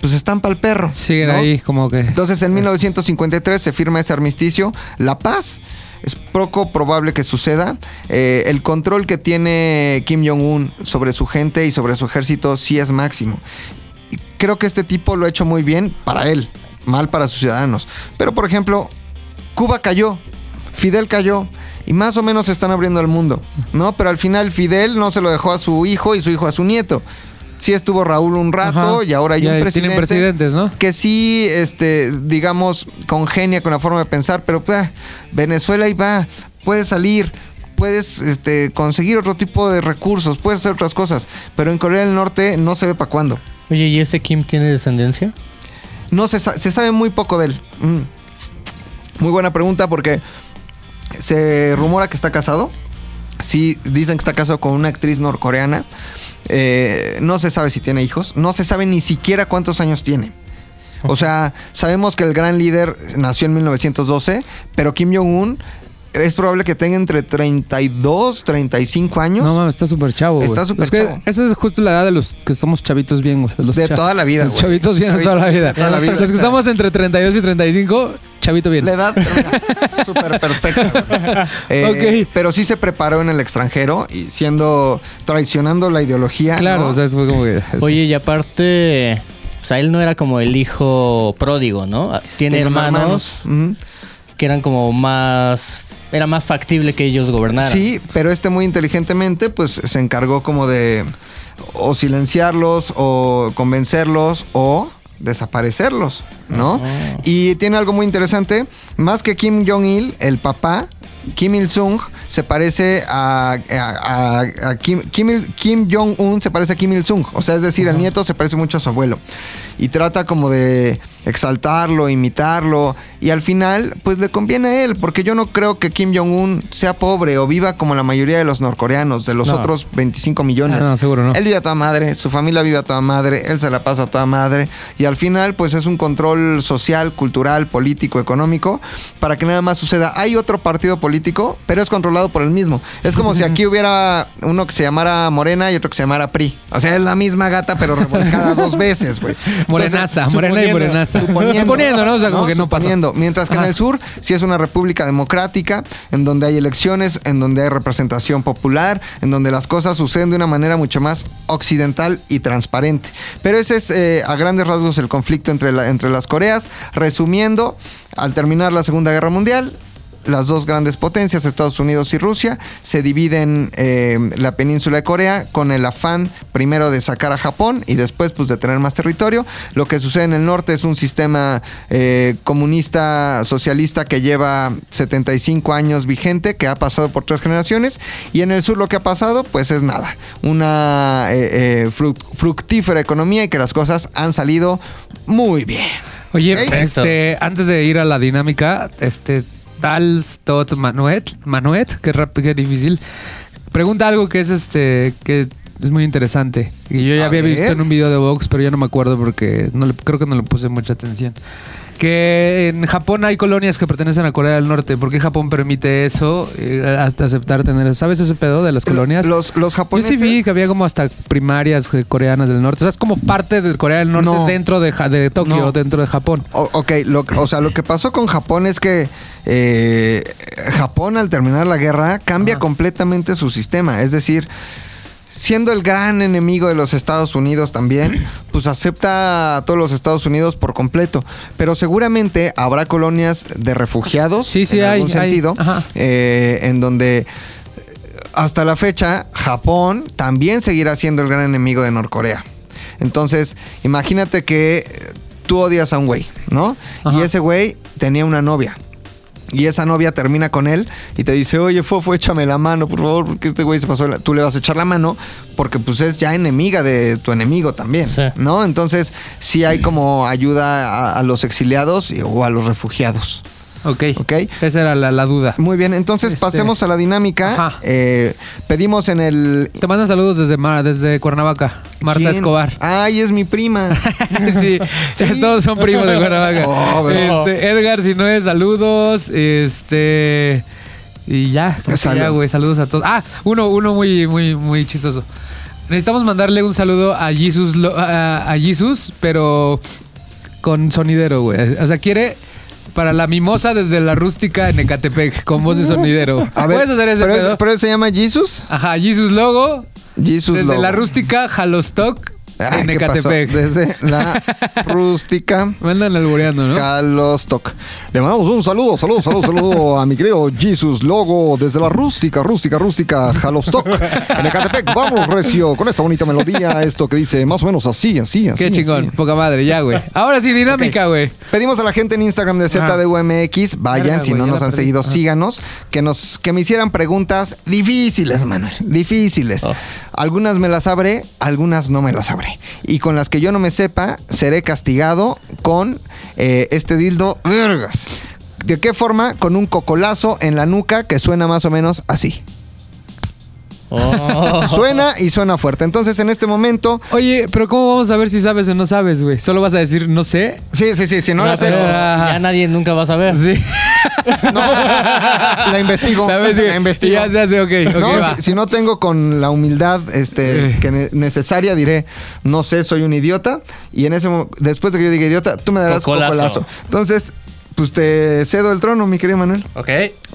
pues están para el perro. Siguen ¿no? ahí como que... Entonces en 1953 se firma ese armisticio, la paz. Es poco probable que suceda. Eh, el control que tiene Kim Jong-un sobre su gente y sobre su ejército sí es máximo. Y creo que este tipo lo ha hecho muy bien para él, mal para sus ciudadanos. Pero por ejemplo, Cuba cayó, Fidel cayó. Y más o menos se están abriendo al mundo, ¿no? Pero al final Fidel no se lo dejó a su hijo y su hijo a su nieto. Sí estuvo Raúl un rato Ajá. y ahora hay Ya un presidente presidentes, ¿no? que sí, este, digamos, congenia con la forma de pensar, pero pues, Venezuela ahí va, puedes salir, puedes este, conseguir otro tipo de recursos, puedes hacer otras cosas, pero en Corea del Norte no se ve para cuándo. Oye, ¿y este Kim tiene descendencia? No se, sa- se sabe muy poco de él. Mm. Muy buena pregunta porque se rumora que está casado. Sí, dicen que está casado con una actriz norcoreana. Eh, no se sabe si tiene hijos. No se sabe ni siquiera cuántos años tiene. O sea, sabemos que el gran líder nació en 1912, pero Kim Jong-un es probable que tenga entre 32, 35 años. No mames, está súper chavo. Está súper Es que chavo. Esa es justo la edad de los que somos chavitos bien, güey. los De cha- toda la vida, los güey. Chavitos bien de toda la vida. toda la vida. Los que estamos entre 32 y 35, chavito bien. La edad súper perfecta. Eh, Ok. Pero sí se preparó en el extranjero y siendo traicionando la ideología. Claro, ¿no? o sea, es como que... es- Oye, y aparte, o sea, él no era como el hijo pródigo, ¿no? Tiene Tiene hermanos, que eran como más... Era más factible que ellos gobernaran. Sí, pero este muy inteligentemente pues se encargó como de o silenciarlos o convencerlos o desaparecerlos, ¿no? Ah. Y tiene algo muy interesante, más que Kim Jong-il, el papá, Kim Il-sung se parece a, a- a- a Kim, Kim, Jong-un se parece a Kim Il-sung, o sea, es decir, el nieto se parece mucho a su abuelo. y trata como de exaltarlo, imitarlo y al final pues le conviene a él porque yo no creo que Kim Jong-un sea pobre o viva como la mayoría de los norcoreanos, de los No. otros 25 millones. Ah, no, seguro no. Él vive a toda madre, su familia vive a toda madre, él se la pasa a toda madre y al final pues es un control social, cultural, político, económico para que nada más suceda. Hay otro partido político, pero es controlado por el mismo. Es como si aquí hubiera uno que se llamara Morena y otro que se llamara PRI. O sea, es la misma gata pero revolcada dos veces, güey. Morenaza, morena y morenaza. Suponiendo, Suponiendo, ¿no? O sea, como que no. Suponiendo. Mientras que en el sur sí es una república democrática, en donde hay elecciones, en donde hay representación popular, en donde las cosas suceden de una manera mucho más occidental y transparente. Pero ese es eh, a grandes rasgos el conflicto entre, la- entre las Coreas. Resumiendo, al terminar la Segunda Guerra Mundial, las dos grandes potencias, Estados Unidos y Rusia, se dividen eh, la península de Corea con el afán primero de sacar a Japón y después pues de tener más territorio. Lo que sucede en el norte es un sistema eh, comunista socialista que lleva 75 años vigente, que ha pasado por tres generaciones y en el sur lo que ha pasado pues es nada, una eh, eh, fruc- fructífera economía y que las cosas han salido muy bien. Oye, este, antes de ir a la dinámica, este, Tal Stott Manuet, Manuet, qué, rap- qué difícil, pregunta algo que es este, que es muy interesante. Y yo ya A había ver. visto en un video de Vox, pero ya no me acuerdo porque no le- creo que no le puse mucha atención. Que en Japón hay colonias que pertenecen a Corea del Norte. ¿Por qué Japón permite eso? eh, hasta aceptar tener. ¿Sabes ese pedo de las colonias? Los, los Yo japoneses... sí vi que había como hasta primarias eh, coreanas del norte. O sea, es como parte de Corea del Norte No. dentro de, Ja- de Tokio, No. dentro de Japón. O- ok, lo, o sea, lo que pasó con Japón es que eh, Japón al terminar la guerra cambia Ajá. completamente su sistema. Es decir, siendo el gran enemigo de los Estados Unidos también, pues acepta a todos los Estados Unidos por completo. Pero seguramente habrá colonias de refugiados, Sí, sí, en hay, algún sentido, eh, en donde eh, hasta la fecha Japón también seguirá siendo el gran enemigo de Norcorea. Entonces, imagínate que eh, tú odias a un güey, ¿no? Ajá. Y ese güey tenía una novia. Y esa novia termina con él y te dice, oye, Fofo, échame la mano, por favor, porque este güey se pasó. la-". Tú le vas a echar la mano porque pues es ya enemiga de tu enemigo también, Sí. ¿no? Entonces, sí hay como ayuda a, a los exiliados y- o a los refugiados, Ok. ¿ok? Esa era la, la duda. Muy bien, entonces Este- pasemos a la dinámica. Ajá. Eh, pedimos en el... Te mandan saludos desde, Mar- desde Cuernavaca. Marta ¿Quién? Escobar. Ay, es mi prima. sí, Sí. todos son primos de Cuernavaca. Oh, Este, Edgar, si no es saludos. Este. Y ya, Salud. ya, güey. Saludos a todos. Ah, uno, uno muy, muy, muy chistoso. Necesitamos mandarle un saludo a Jesus, a, a Jesus, pero con sonidero, güey. O sea, quiere para la mimosa desde la rústica en Ecatepec, con voz de sonidero. A ver, ¿Puedes hacer ese pero, pedo? pero él se llama Jesus. Ajá, Jesus Logo, Jesus desde Lobo. la rústica Jalostoc En ¿qué pasó? Desde la rústica Me andan albureando, ¿no? Calostock. Le mandamos un saludo, saludo, saludo, saludo a mi querido Jesus Logo desde la rústica, rústica, rústica Jalostock en Ecatepec. Vamos, Recio, con esta bonita melodía, esto que dice más o menos así, así, así. Qué chingón, así. poca madre, ya, güey. Ahora sí, dinámica, güey. Pedimos a la gente en Instagram de ZDUMX, vayan, si no nos han perdí. seguido, Ajá. síganos, que nos que me hicieran preguntas difíciles, Manuel, difíciles. Oh. Algunas me las sabré, algunas no me las sabré. Y con las que yo no me sepa, seré castigado con eh, este dildo vergas. ¿De qué forma? Con un cocolazo en la nuca que suena más o menos así. Oh. Suena y suena fuerte. Entonces, en este momento, Oye, pero ¿cómo vamos a ver si sabes o no sabes, güey? Solo vas a decir, no sé. sí, sí, sí, si no la Ya, sé, Ajá. ya nadie nunca va a saber. Sí. no, la investigo. ¿Sabes? La investigo. Ya se hace, ok, ok, No, va. si, si no tengo con la humildad este, Eh. que ne- necesaria, diré, no sé, soy un idiota. Y en ese después de que yo diga idiota, tú me darás Cocolazo. cocolazo. Entonces, pues te cedo el trono, mi querido Manuel. Ok.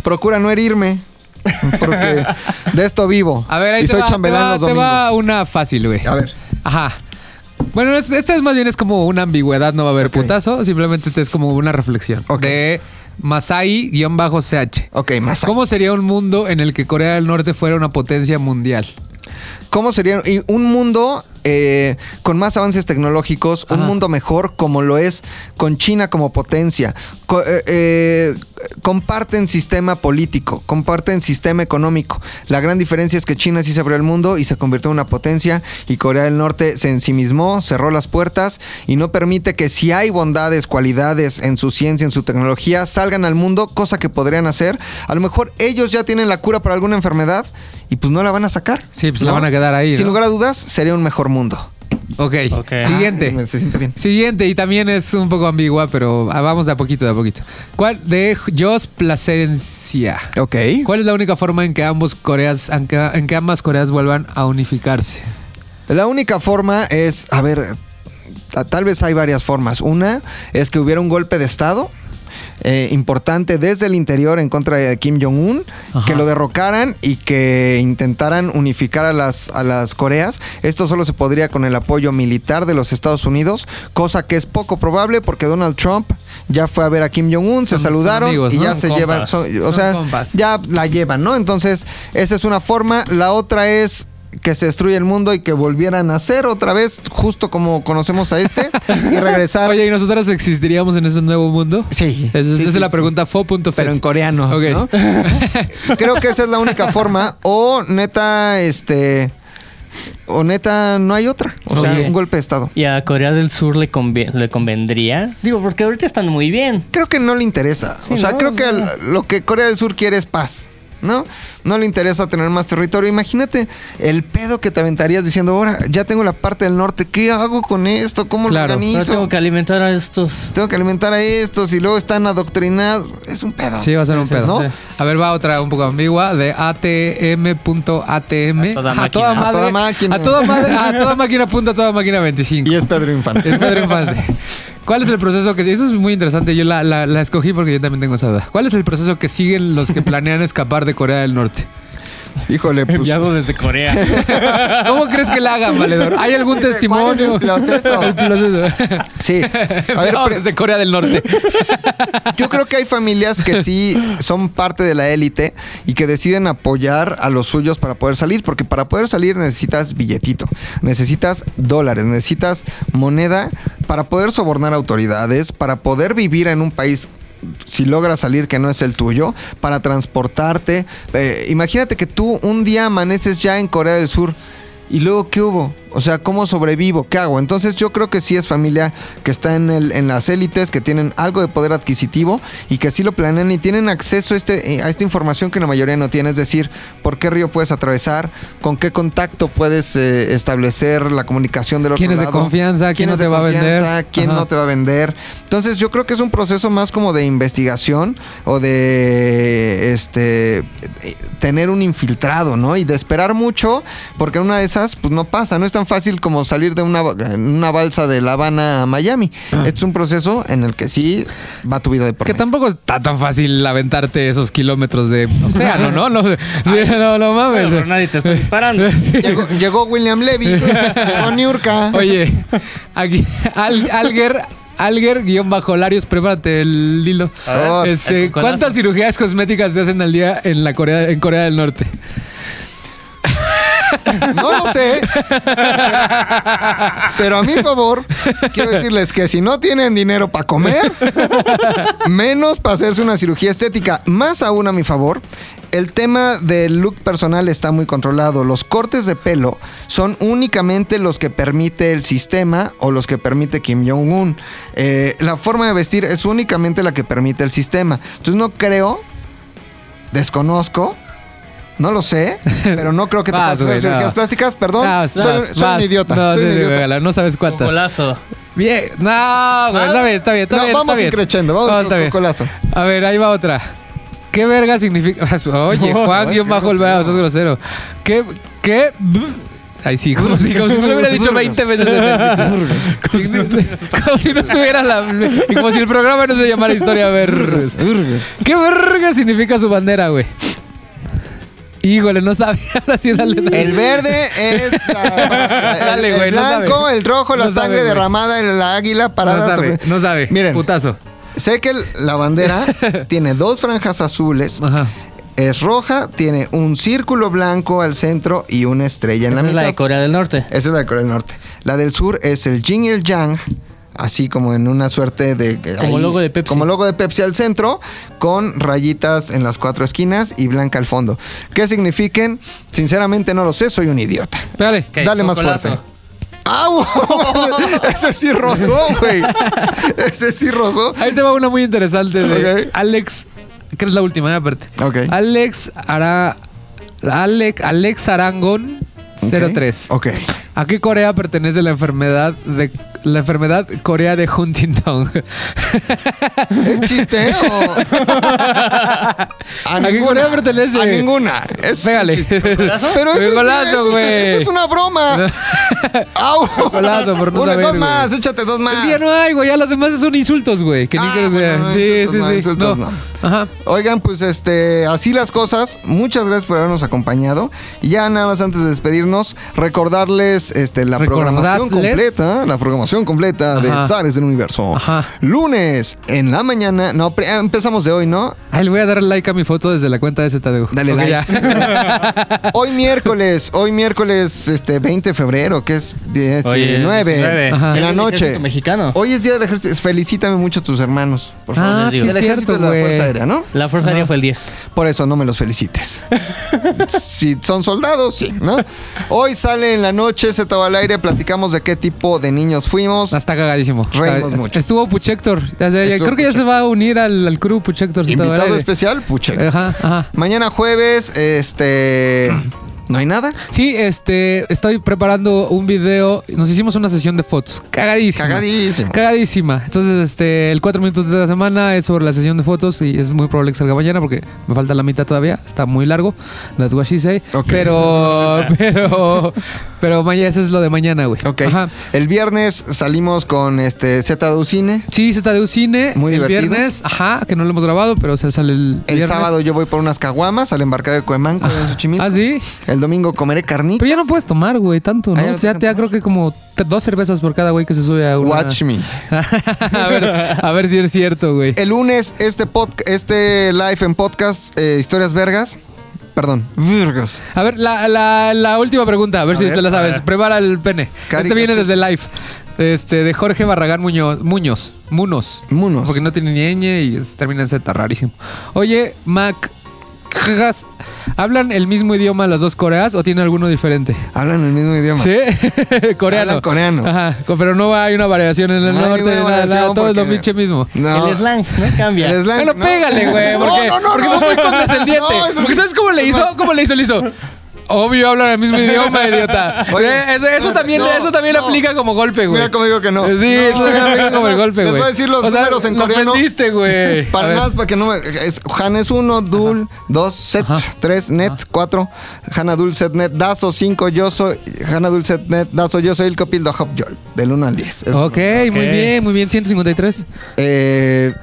Procura no herirme. Porque de esto vivo. A ver, ahí y te soy va, chambelán te va, los te domingos. va una fácil, güey. A ver. Ajá. Bueno, es- esta es más bien es como una ambigüedad, no va a haber putazo, simplemente es como una reflexión. Ok. De Masai-CH. Ok, más. ¿Cómo sería un mundo en el que Corea del Norte fuera una potencia mundial? ¿Cómo sería un mundo eh, con más avances tecnológicos, un mundo mejor como lo es con China como potencia? Co- eh, eh, comparten sistema político, comparten sistema económico. La gran diferencia es que China sí se abrió al mundo y se convirtió en una potencia y Corea del Norte se ensimismó, cerró las puertas y no permite que si hay bondades, cualidades en su ciencia, en su tecnología, salgan al mundo, cosa que podrían hacer. A lo mejor ellos ya tienen la cura para alguna enfermedad y pues no la van a sacar. Sí, pues la van a quedar ahí, Sin ¿no? lugar a dudas, sería un mejor mundo. Ok. Ok. Siguiente. Ah, me- se siente bien. Siguiente, y también es un poco ambigua, pero ah, vamos de a poquito, de a poquito. ¿Cuál? De Jos Plasencia. Ok. ¿Cuál es la única forma en que ambos Coreas, en que, en que ambas Coreas vuelvan a unificarse? La única forma es, a ver, ta- tal vez hay varias formas. Una es que hubiera un golpe de Estado. Eh, importante desde el interior en contra de Kim Jong-un, que lo derrocaran y que intentaran unificar a las, a las Coreas. Esto solo se podría con el apoyo militar de los Estados Unidos, cosa que es poco probable porque Donald Trump ya fue a ver a Kim Jong-un, se Son- son saludaron amigos, y ¿no? ya Son se llevan, compas. o sea, compas. ya la llevan, ¿no? Entonces, esa es una forma. La otra es que se destruye el mundo y que volvieran a ser otra vez, justo como conocemos a este, y regresar. Oye, ¿y nosotros existiríamos en ese nuevo mundo? sí. Esa, sí, esa es la sí. pregunta fo.fet. Pero en coreano. ¿no? Creo que esa es la única forma. O neta, este. O neta, no hay otra. O sea, un golpe de Estado. ¿Y a Corea del Sur le, convie- le convendría? Digo, porque ahorita están muy bien. Creo que no le interesa. Sí, o sea, ¿no? creo que lo que Corea del Sur quiere es paz. ¿No? No le interesa tener más territorio. Imagínate el pedo que te aventarías diciendo, ahora ya tengo la parte del norte, ¿qué hago con esto? ¿Cómo Claro. lo No organizo? tengo que alimentar a estos. Tengo que alimentar a estos y luego están adoctrinados. Es un pedo. Sí, va a ser un pedo. sí. A ver, va otra un poco ambigua de ATM.ATM. A toda A máquina. toda A madre. toda máquina. A toda madre. A toda máquina. Punto, a toda máquina 25. Y es Pedro Infante. Es Pedro Infante. ¿Cuál es el proceso que Eso es muy interesante. Yo la, la- la escogí porque yo también tengo esa duda. ¿Cuál es el proceso que siguen los que planean escapar de Corea del Norte? Híjole, pues. desde Corea. ¿Cómo crees que la hagan, valedor? ¿Hay algún Dice, testimonio? ¿cuál es el proceso? El proceso. Sí. A ver, No, pre- desde Corea del Norte. Yo creo que hay familias que sí son parte de la élite y que deciden apoyar a los suyos para poder salir, porque para poder salir necesitas billetito, necesitas dólares, necesitas moneda para poder sobornar autoridades, para poder vivir en un país si logras salir que no es el tuyo, para transportarte. Eh, imagínate que tú un día amaneces ya en Corea del Sur y luego ¿qué hubo? O sea, ¿cómo sobrevivo? ¿Qué hago? Entonces yo creo que sí es familia que está en, el, en las élites, que tienen algo de poder adquisitivo y que sí lo planean y tienen acceso a, este, eh, a esta información que la mayoría no tiene. Es decir, por qué río puedes atravesar, con qué contacto puedes eh, establecer la comunicación del otro ¿Quién es de confianza? ¿Quién no te va a vender? ¿Quién Ajá. no te va a vender? Entonces yo creo que es un proceso más como de investigación o de este eh, tener un infiltrado, ¿no? Y de esperar mucho, porque en una de esas, pues no pasa, no es tan fácil como salir de una, una balsa de La Habana a Miami. Este es un proceso en el que sí va tu vida de por Que medio. tampoco está tan fácil aventarte esos kilómetros de océano, ¿no? No, sí, no, no mames. Bueno, pero nadie te está disparando. Sí. Llegó, llegó William Levy, llegó Niurka. Oye, aquí, Al- Alger, Alger, guion bajo Larios, prepárate el hilo. Oh, Este. ¿Cuántas cirugías cosméticas se hacen al día en la Corea, en Corea del Norte? No lo sé. Pero a mi favor, quiero decirles que si no tienen dinero para comer, menos para hacerse una cirugía estética. Más aún a mi favor, el tema del look personal está muy controlado. Los cortes de pelo son únicamente los que permite el sistema o los que permite Kim Jong-un. Eh, la forma de vestir es únicamente la que permite el sistema. Entonces no creo, desconozco. No lo sé, pero no creo que te Vas, hacer güey, cirugías no. plásticas. Perdón, Vas, soy, vas, soy vas. un idiota. No, soy sí, un sí, idiota. regala, no sabes cuántas. Cocolazo. Bien, no, güey, está bien, está bien, está No, bien. vamos está bien. increchendo, vamos con está bien. cocolazo. A ver, ahí va otra. ¿Qué verga significa? Oye, No, Juan, no, guion qué bajo el bravo, sos grosero. ¿Qué? ¿Qué? Ay, sí, como si, como si me lo hubiera dicho 20 veces en el Como, como si no estuviera la. Y como si el programa no se llamara Historia Vergas. ¿Qué verga significa su bandera, güey? Híjole, no sabía. Ahora sí, dale. dale. El verde es la- el, Dale, el güey, no blanco, sabe. el rojo, la No sangre derramada, el águila parada no sabe, sobre- no sabe. Miren. Putazo. Sé que el- la bandera tiene dos franjas azules, Ajá. es roja, tiene un círculo blanco al centro y una estrella en la Esa es mitad. la de Corea del Norte. Esa es la de Corea del Norte. La del sur es el yin y el yang así como en una suerte de... Como logo de Pepsi. Como logo de Pepsi al centro, con rayitas en las cuatro esquinas y blanca al fondo. ¿Qué signifiquen? Sinceramente no lo sé, soy un idiota. Ok, Dale más fuerte. ¡Au! Ese sí rozó, güey. Ese sí rozó. Ahí te va una muy interesante de. Alex, que es la última, ¿eh? aparte. Ok. Alex Ara, Alex, Alex Arangón 03. Ok. ¿A qué Corea pertenece la enfermedad de la enfermedad Corea de Huntington? ¿Es chiste eh, o...? A, ¿A qué Corea pertenece? A ninguna. Es Pégale. Pero eso, es- Golazo, eso es- güey. eso es una broma. ¡Au! Golazo, por no Una- saber, Dos güey. más, échate dos más. Ya no hay, güey. Ya las demás son insultos, güey. Que ni Ah, que bueno, no, sí, sí, no, sí. insultos No. Ajá. Oigan, pues este, así las cosas. Muchas gracias por habernos acompañado. Y ya nada más antes de despedirnos, recordarles este, la programación completa, la programación completa de. Zares del Universo. Ajá. Lunes en la mañana, no, pre- empezamos de hoy, ¿no? Ay, le voy a dar like a mi foto desde la cuenta de ZDU. Dale Ok, like. ya. Hoy miércoles, hoy miércoles este 20 de febrero, que es 19, 19. Ajá. en la noche. mexicano. Hoy es día del ejército. Felicítame mucho a tus hermanos, por favor. Ah, sí, el ejército cierto, de la. Fuerza Aérea, ¿no? La Fuerza Aérea fue el 10. Por eso no me los felicites. si son soldados, sí, ¿no? Hoy sale en la noche, se al aire, platicamos de qué tipo de niños fuimos. Está cagadísimo. Reímos mucho. Estuvo Puchector. Estuvo creo que ya Puchector. se va a unir al, al crew Puchector. Invitado especial, Puche. Ajá, ajá. Mañana jueves, este. ¿No hay nada? Sí, este, estoy preparando un video. Nos hicimos una sesión de fotos. Cagadísima. Cagadísimo. Cagadísima. Entonces, este, el 4 minutos de la semana es sobre la sesión de fotos y es muy probable que salga mañana porque me falta la mitad todavía. Está muy largo. That's what she say. Ok. Pero, pero, pero mañana, eso es lo de mañana, güey. Ok. Ajá. El viernes salimos con este ZDU Cine. Sí, ZDU Cine. Muy el divertido. viernes, ajá, que no lo hemos grabado, pero se sale el, El viernes. sábado yo voy por unas caguamas al embarcar de Coemanco en Xochimilco. Ah, sí. El domingo comeré carnitas. Pero ya no puedes tomar, güey, tanto, ¿no? Ah, ya no ya te dejan creo que como dos cervezas por cada güey que se sube a una. Watch me. a, ver, a ver si es cierto, güey. El lunes, este, pod- este live en podcast, eh, Historias Vergas. Perdón, Vergas. A ver, la, la, la última pregunta, a ver A si ver, usted la sabes. Prepara el pene. Caricatura. Este viene desde live. Este, de Jorge Barragán Muñoz. Muñoz. Munos. Munos. Porque no tiene ni ñ y termina en Z, rarísimo. Oye, Mac. ¿Hablan el mismo idioma las dos Coreas o tiene alguno diferente? Hablan el mismo idioma. ¿Sí? coreano. Hablan coreano. Ajá, pero no hay una variación en el No norte, nada, nada, todo es lo pinche mismo. No. El slang, ¿no? Cambia. El slang, Bueno, no. pégale, güey, porque, No, no, no, porque no. fue muy condescendiente. Porque. ¿sabes cómo le hizo? ¿Cómo le hizo? Le hizo. Obvio hablan el mismo idioma, idiota. Oye, Eh, eso, eso no, también, no, eso también no. aplica como golpe, güey. Mira cómo digo que no. Sí, eso No. también aplica como el Les- golpe, les güey. voy a decir los O sea, números en lo coreano. ofendiste, güey. Para más, para que no me. Es Han es 1, Dul 2, Set Ajá. 3, Net 4, Hana Dul Set Net, Dazo 5, yo soy. Hana Dul Set Net, Dazo yo soy el Copildo Hop Yol. Del 1 al 10. Eso Ok, muy bien, muy bien. 153. Eh,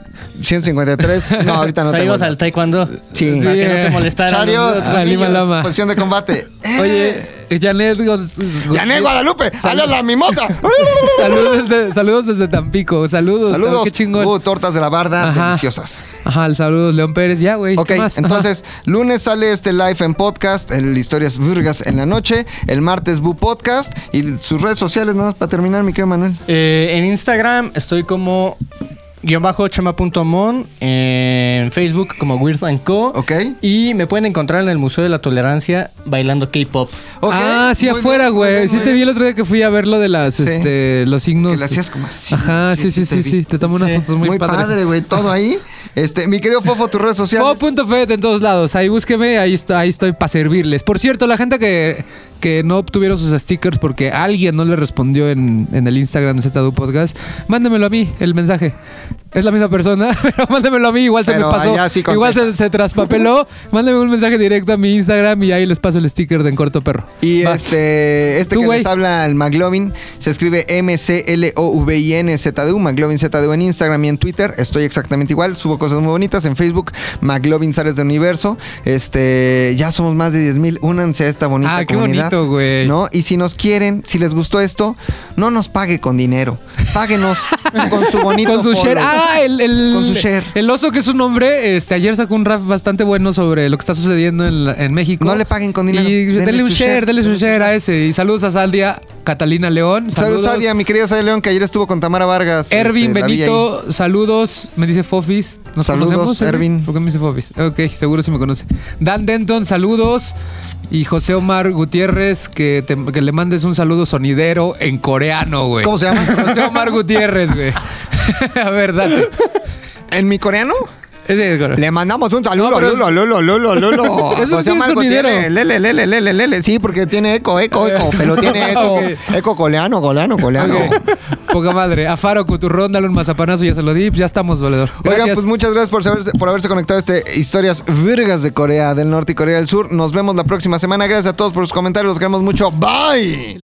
153. No, ahorita no tengo. Salimos al taekwondo. Sí. Para que no eh. te molestaran. Chario, Lima. Lama. posición de combate. Eh, Oye, Janet Gonz- Janet Guadalupe, sale la mimosa. Saludos desde, saludos desde Tampico. Saludos. Saludos. Qué chingón. Uh, tortas de la barda, Ajá. deliciosas. Ajá, saludos, León Pérez. Ya, güey. Ok, ¿qué más? Ajá. entonces, lunes sale este live en podcast, el Historias Burgas en la noche, el martes Bu Podcast y sus redes sociales, nada más para terminar, mi querido Manuel. Eh, en Instagram estoy como guion bajo chema.mon, en Facebook como Weird and Co. Ok. Y me pueden encontrar en el Museo de la Tolerancia bailando K-pop. Ok, ah, sí, muy afuera, güey. Sí te vi bien. el otro día que fui a ver lo de las, Sí. este, los signos. Que le hacías como así. Ajá, sí, sí, sí, sí. Te tomo unas Sí. fotos muy, Muy, padres. padre, güey, todo ahí. Este, mi querido Fofo, tus redes sociales. Fo.fet en todos lados. Ahí búsqueme, ahí, está, ahí estoy para servirles. Por cierto, la gente que, que no obtuvieron sus stickers porque alguien no le respondió en, en el Instagram de ZDU Podcast, mándemelo a mí, el mensaje. Es la misma persona, pero mándemelo a mí, igual se me pasó. sí igual se, traspapeló. Mándeme un mensaje directo a mi Instagram y ahí les paso el sticker de En Corto Perro. Y Va. este, este que güey. les habla, el McLovin, se escribe M-C-L-O-V-I-N-Z-D-U, McLovin ZDU en Instagram y en Twitter. Estoy exactamente igual, subo cosas muy bonitas. En Facebook, McLovin Sales de Universo. Este, ya somos más de 10 mil. Únanse a esta bonita Ah, qué comunidad. bonito, güey. ¿No? Y si nos quieren, si les gustó esto, no nos pague con dinero. Páguenos con su bonito Con su follow. share. Ah, el, el, Con su share. El oso que es un hombre, este, ayer sacó un rap bastante bueno sobre lo que está sucediendo en, en México. No le paguen con dinero. Y denle un share, share. denle su share a ese. Y saludos a Saldia Catalina León. Saludos, Saludos. Sadia, mi querida Sadia León, que ayer estuvo con Tamara Vargas. Ervin este. Benito, saludos. Me dice Fofis. ¿Nos Saludos, Ervin. ¿Por qué me dice Fofis? Ok, seguro sí me conoce. Dan Denton, saludos. Y José Omar Gutiérrez, que, te- que le mandes un saludo sonidero en coreano, güey. ¿Cómo se llama? José Omar Gutiérrez, güey. A ver, date. ¿En mi coreano? Le mandamos un saludo, Lulo, Lulo, Lulo, Lulo. José sonidero. tiene Lele, lele, lele, lele. Sí, porque tiene eco, eco, eco. Pero tiene eco, eco coleano, coleano, coleano. Poca madre. A Faro Cuturrón, dale un mazapanazo, ya se lo di. Ya estamos, valedor. Oigan, Gracias. pues muchas gracias por, saberse- por haberse conectado a este Historias Virgas de Corea del Norte y Corea del Sur. Nos vemos la próxima semana. Gracias a todos por sus comentarios. Los queremos mucho. Bye.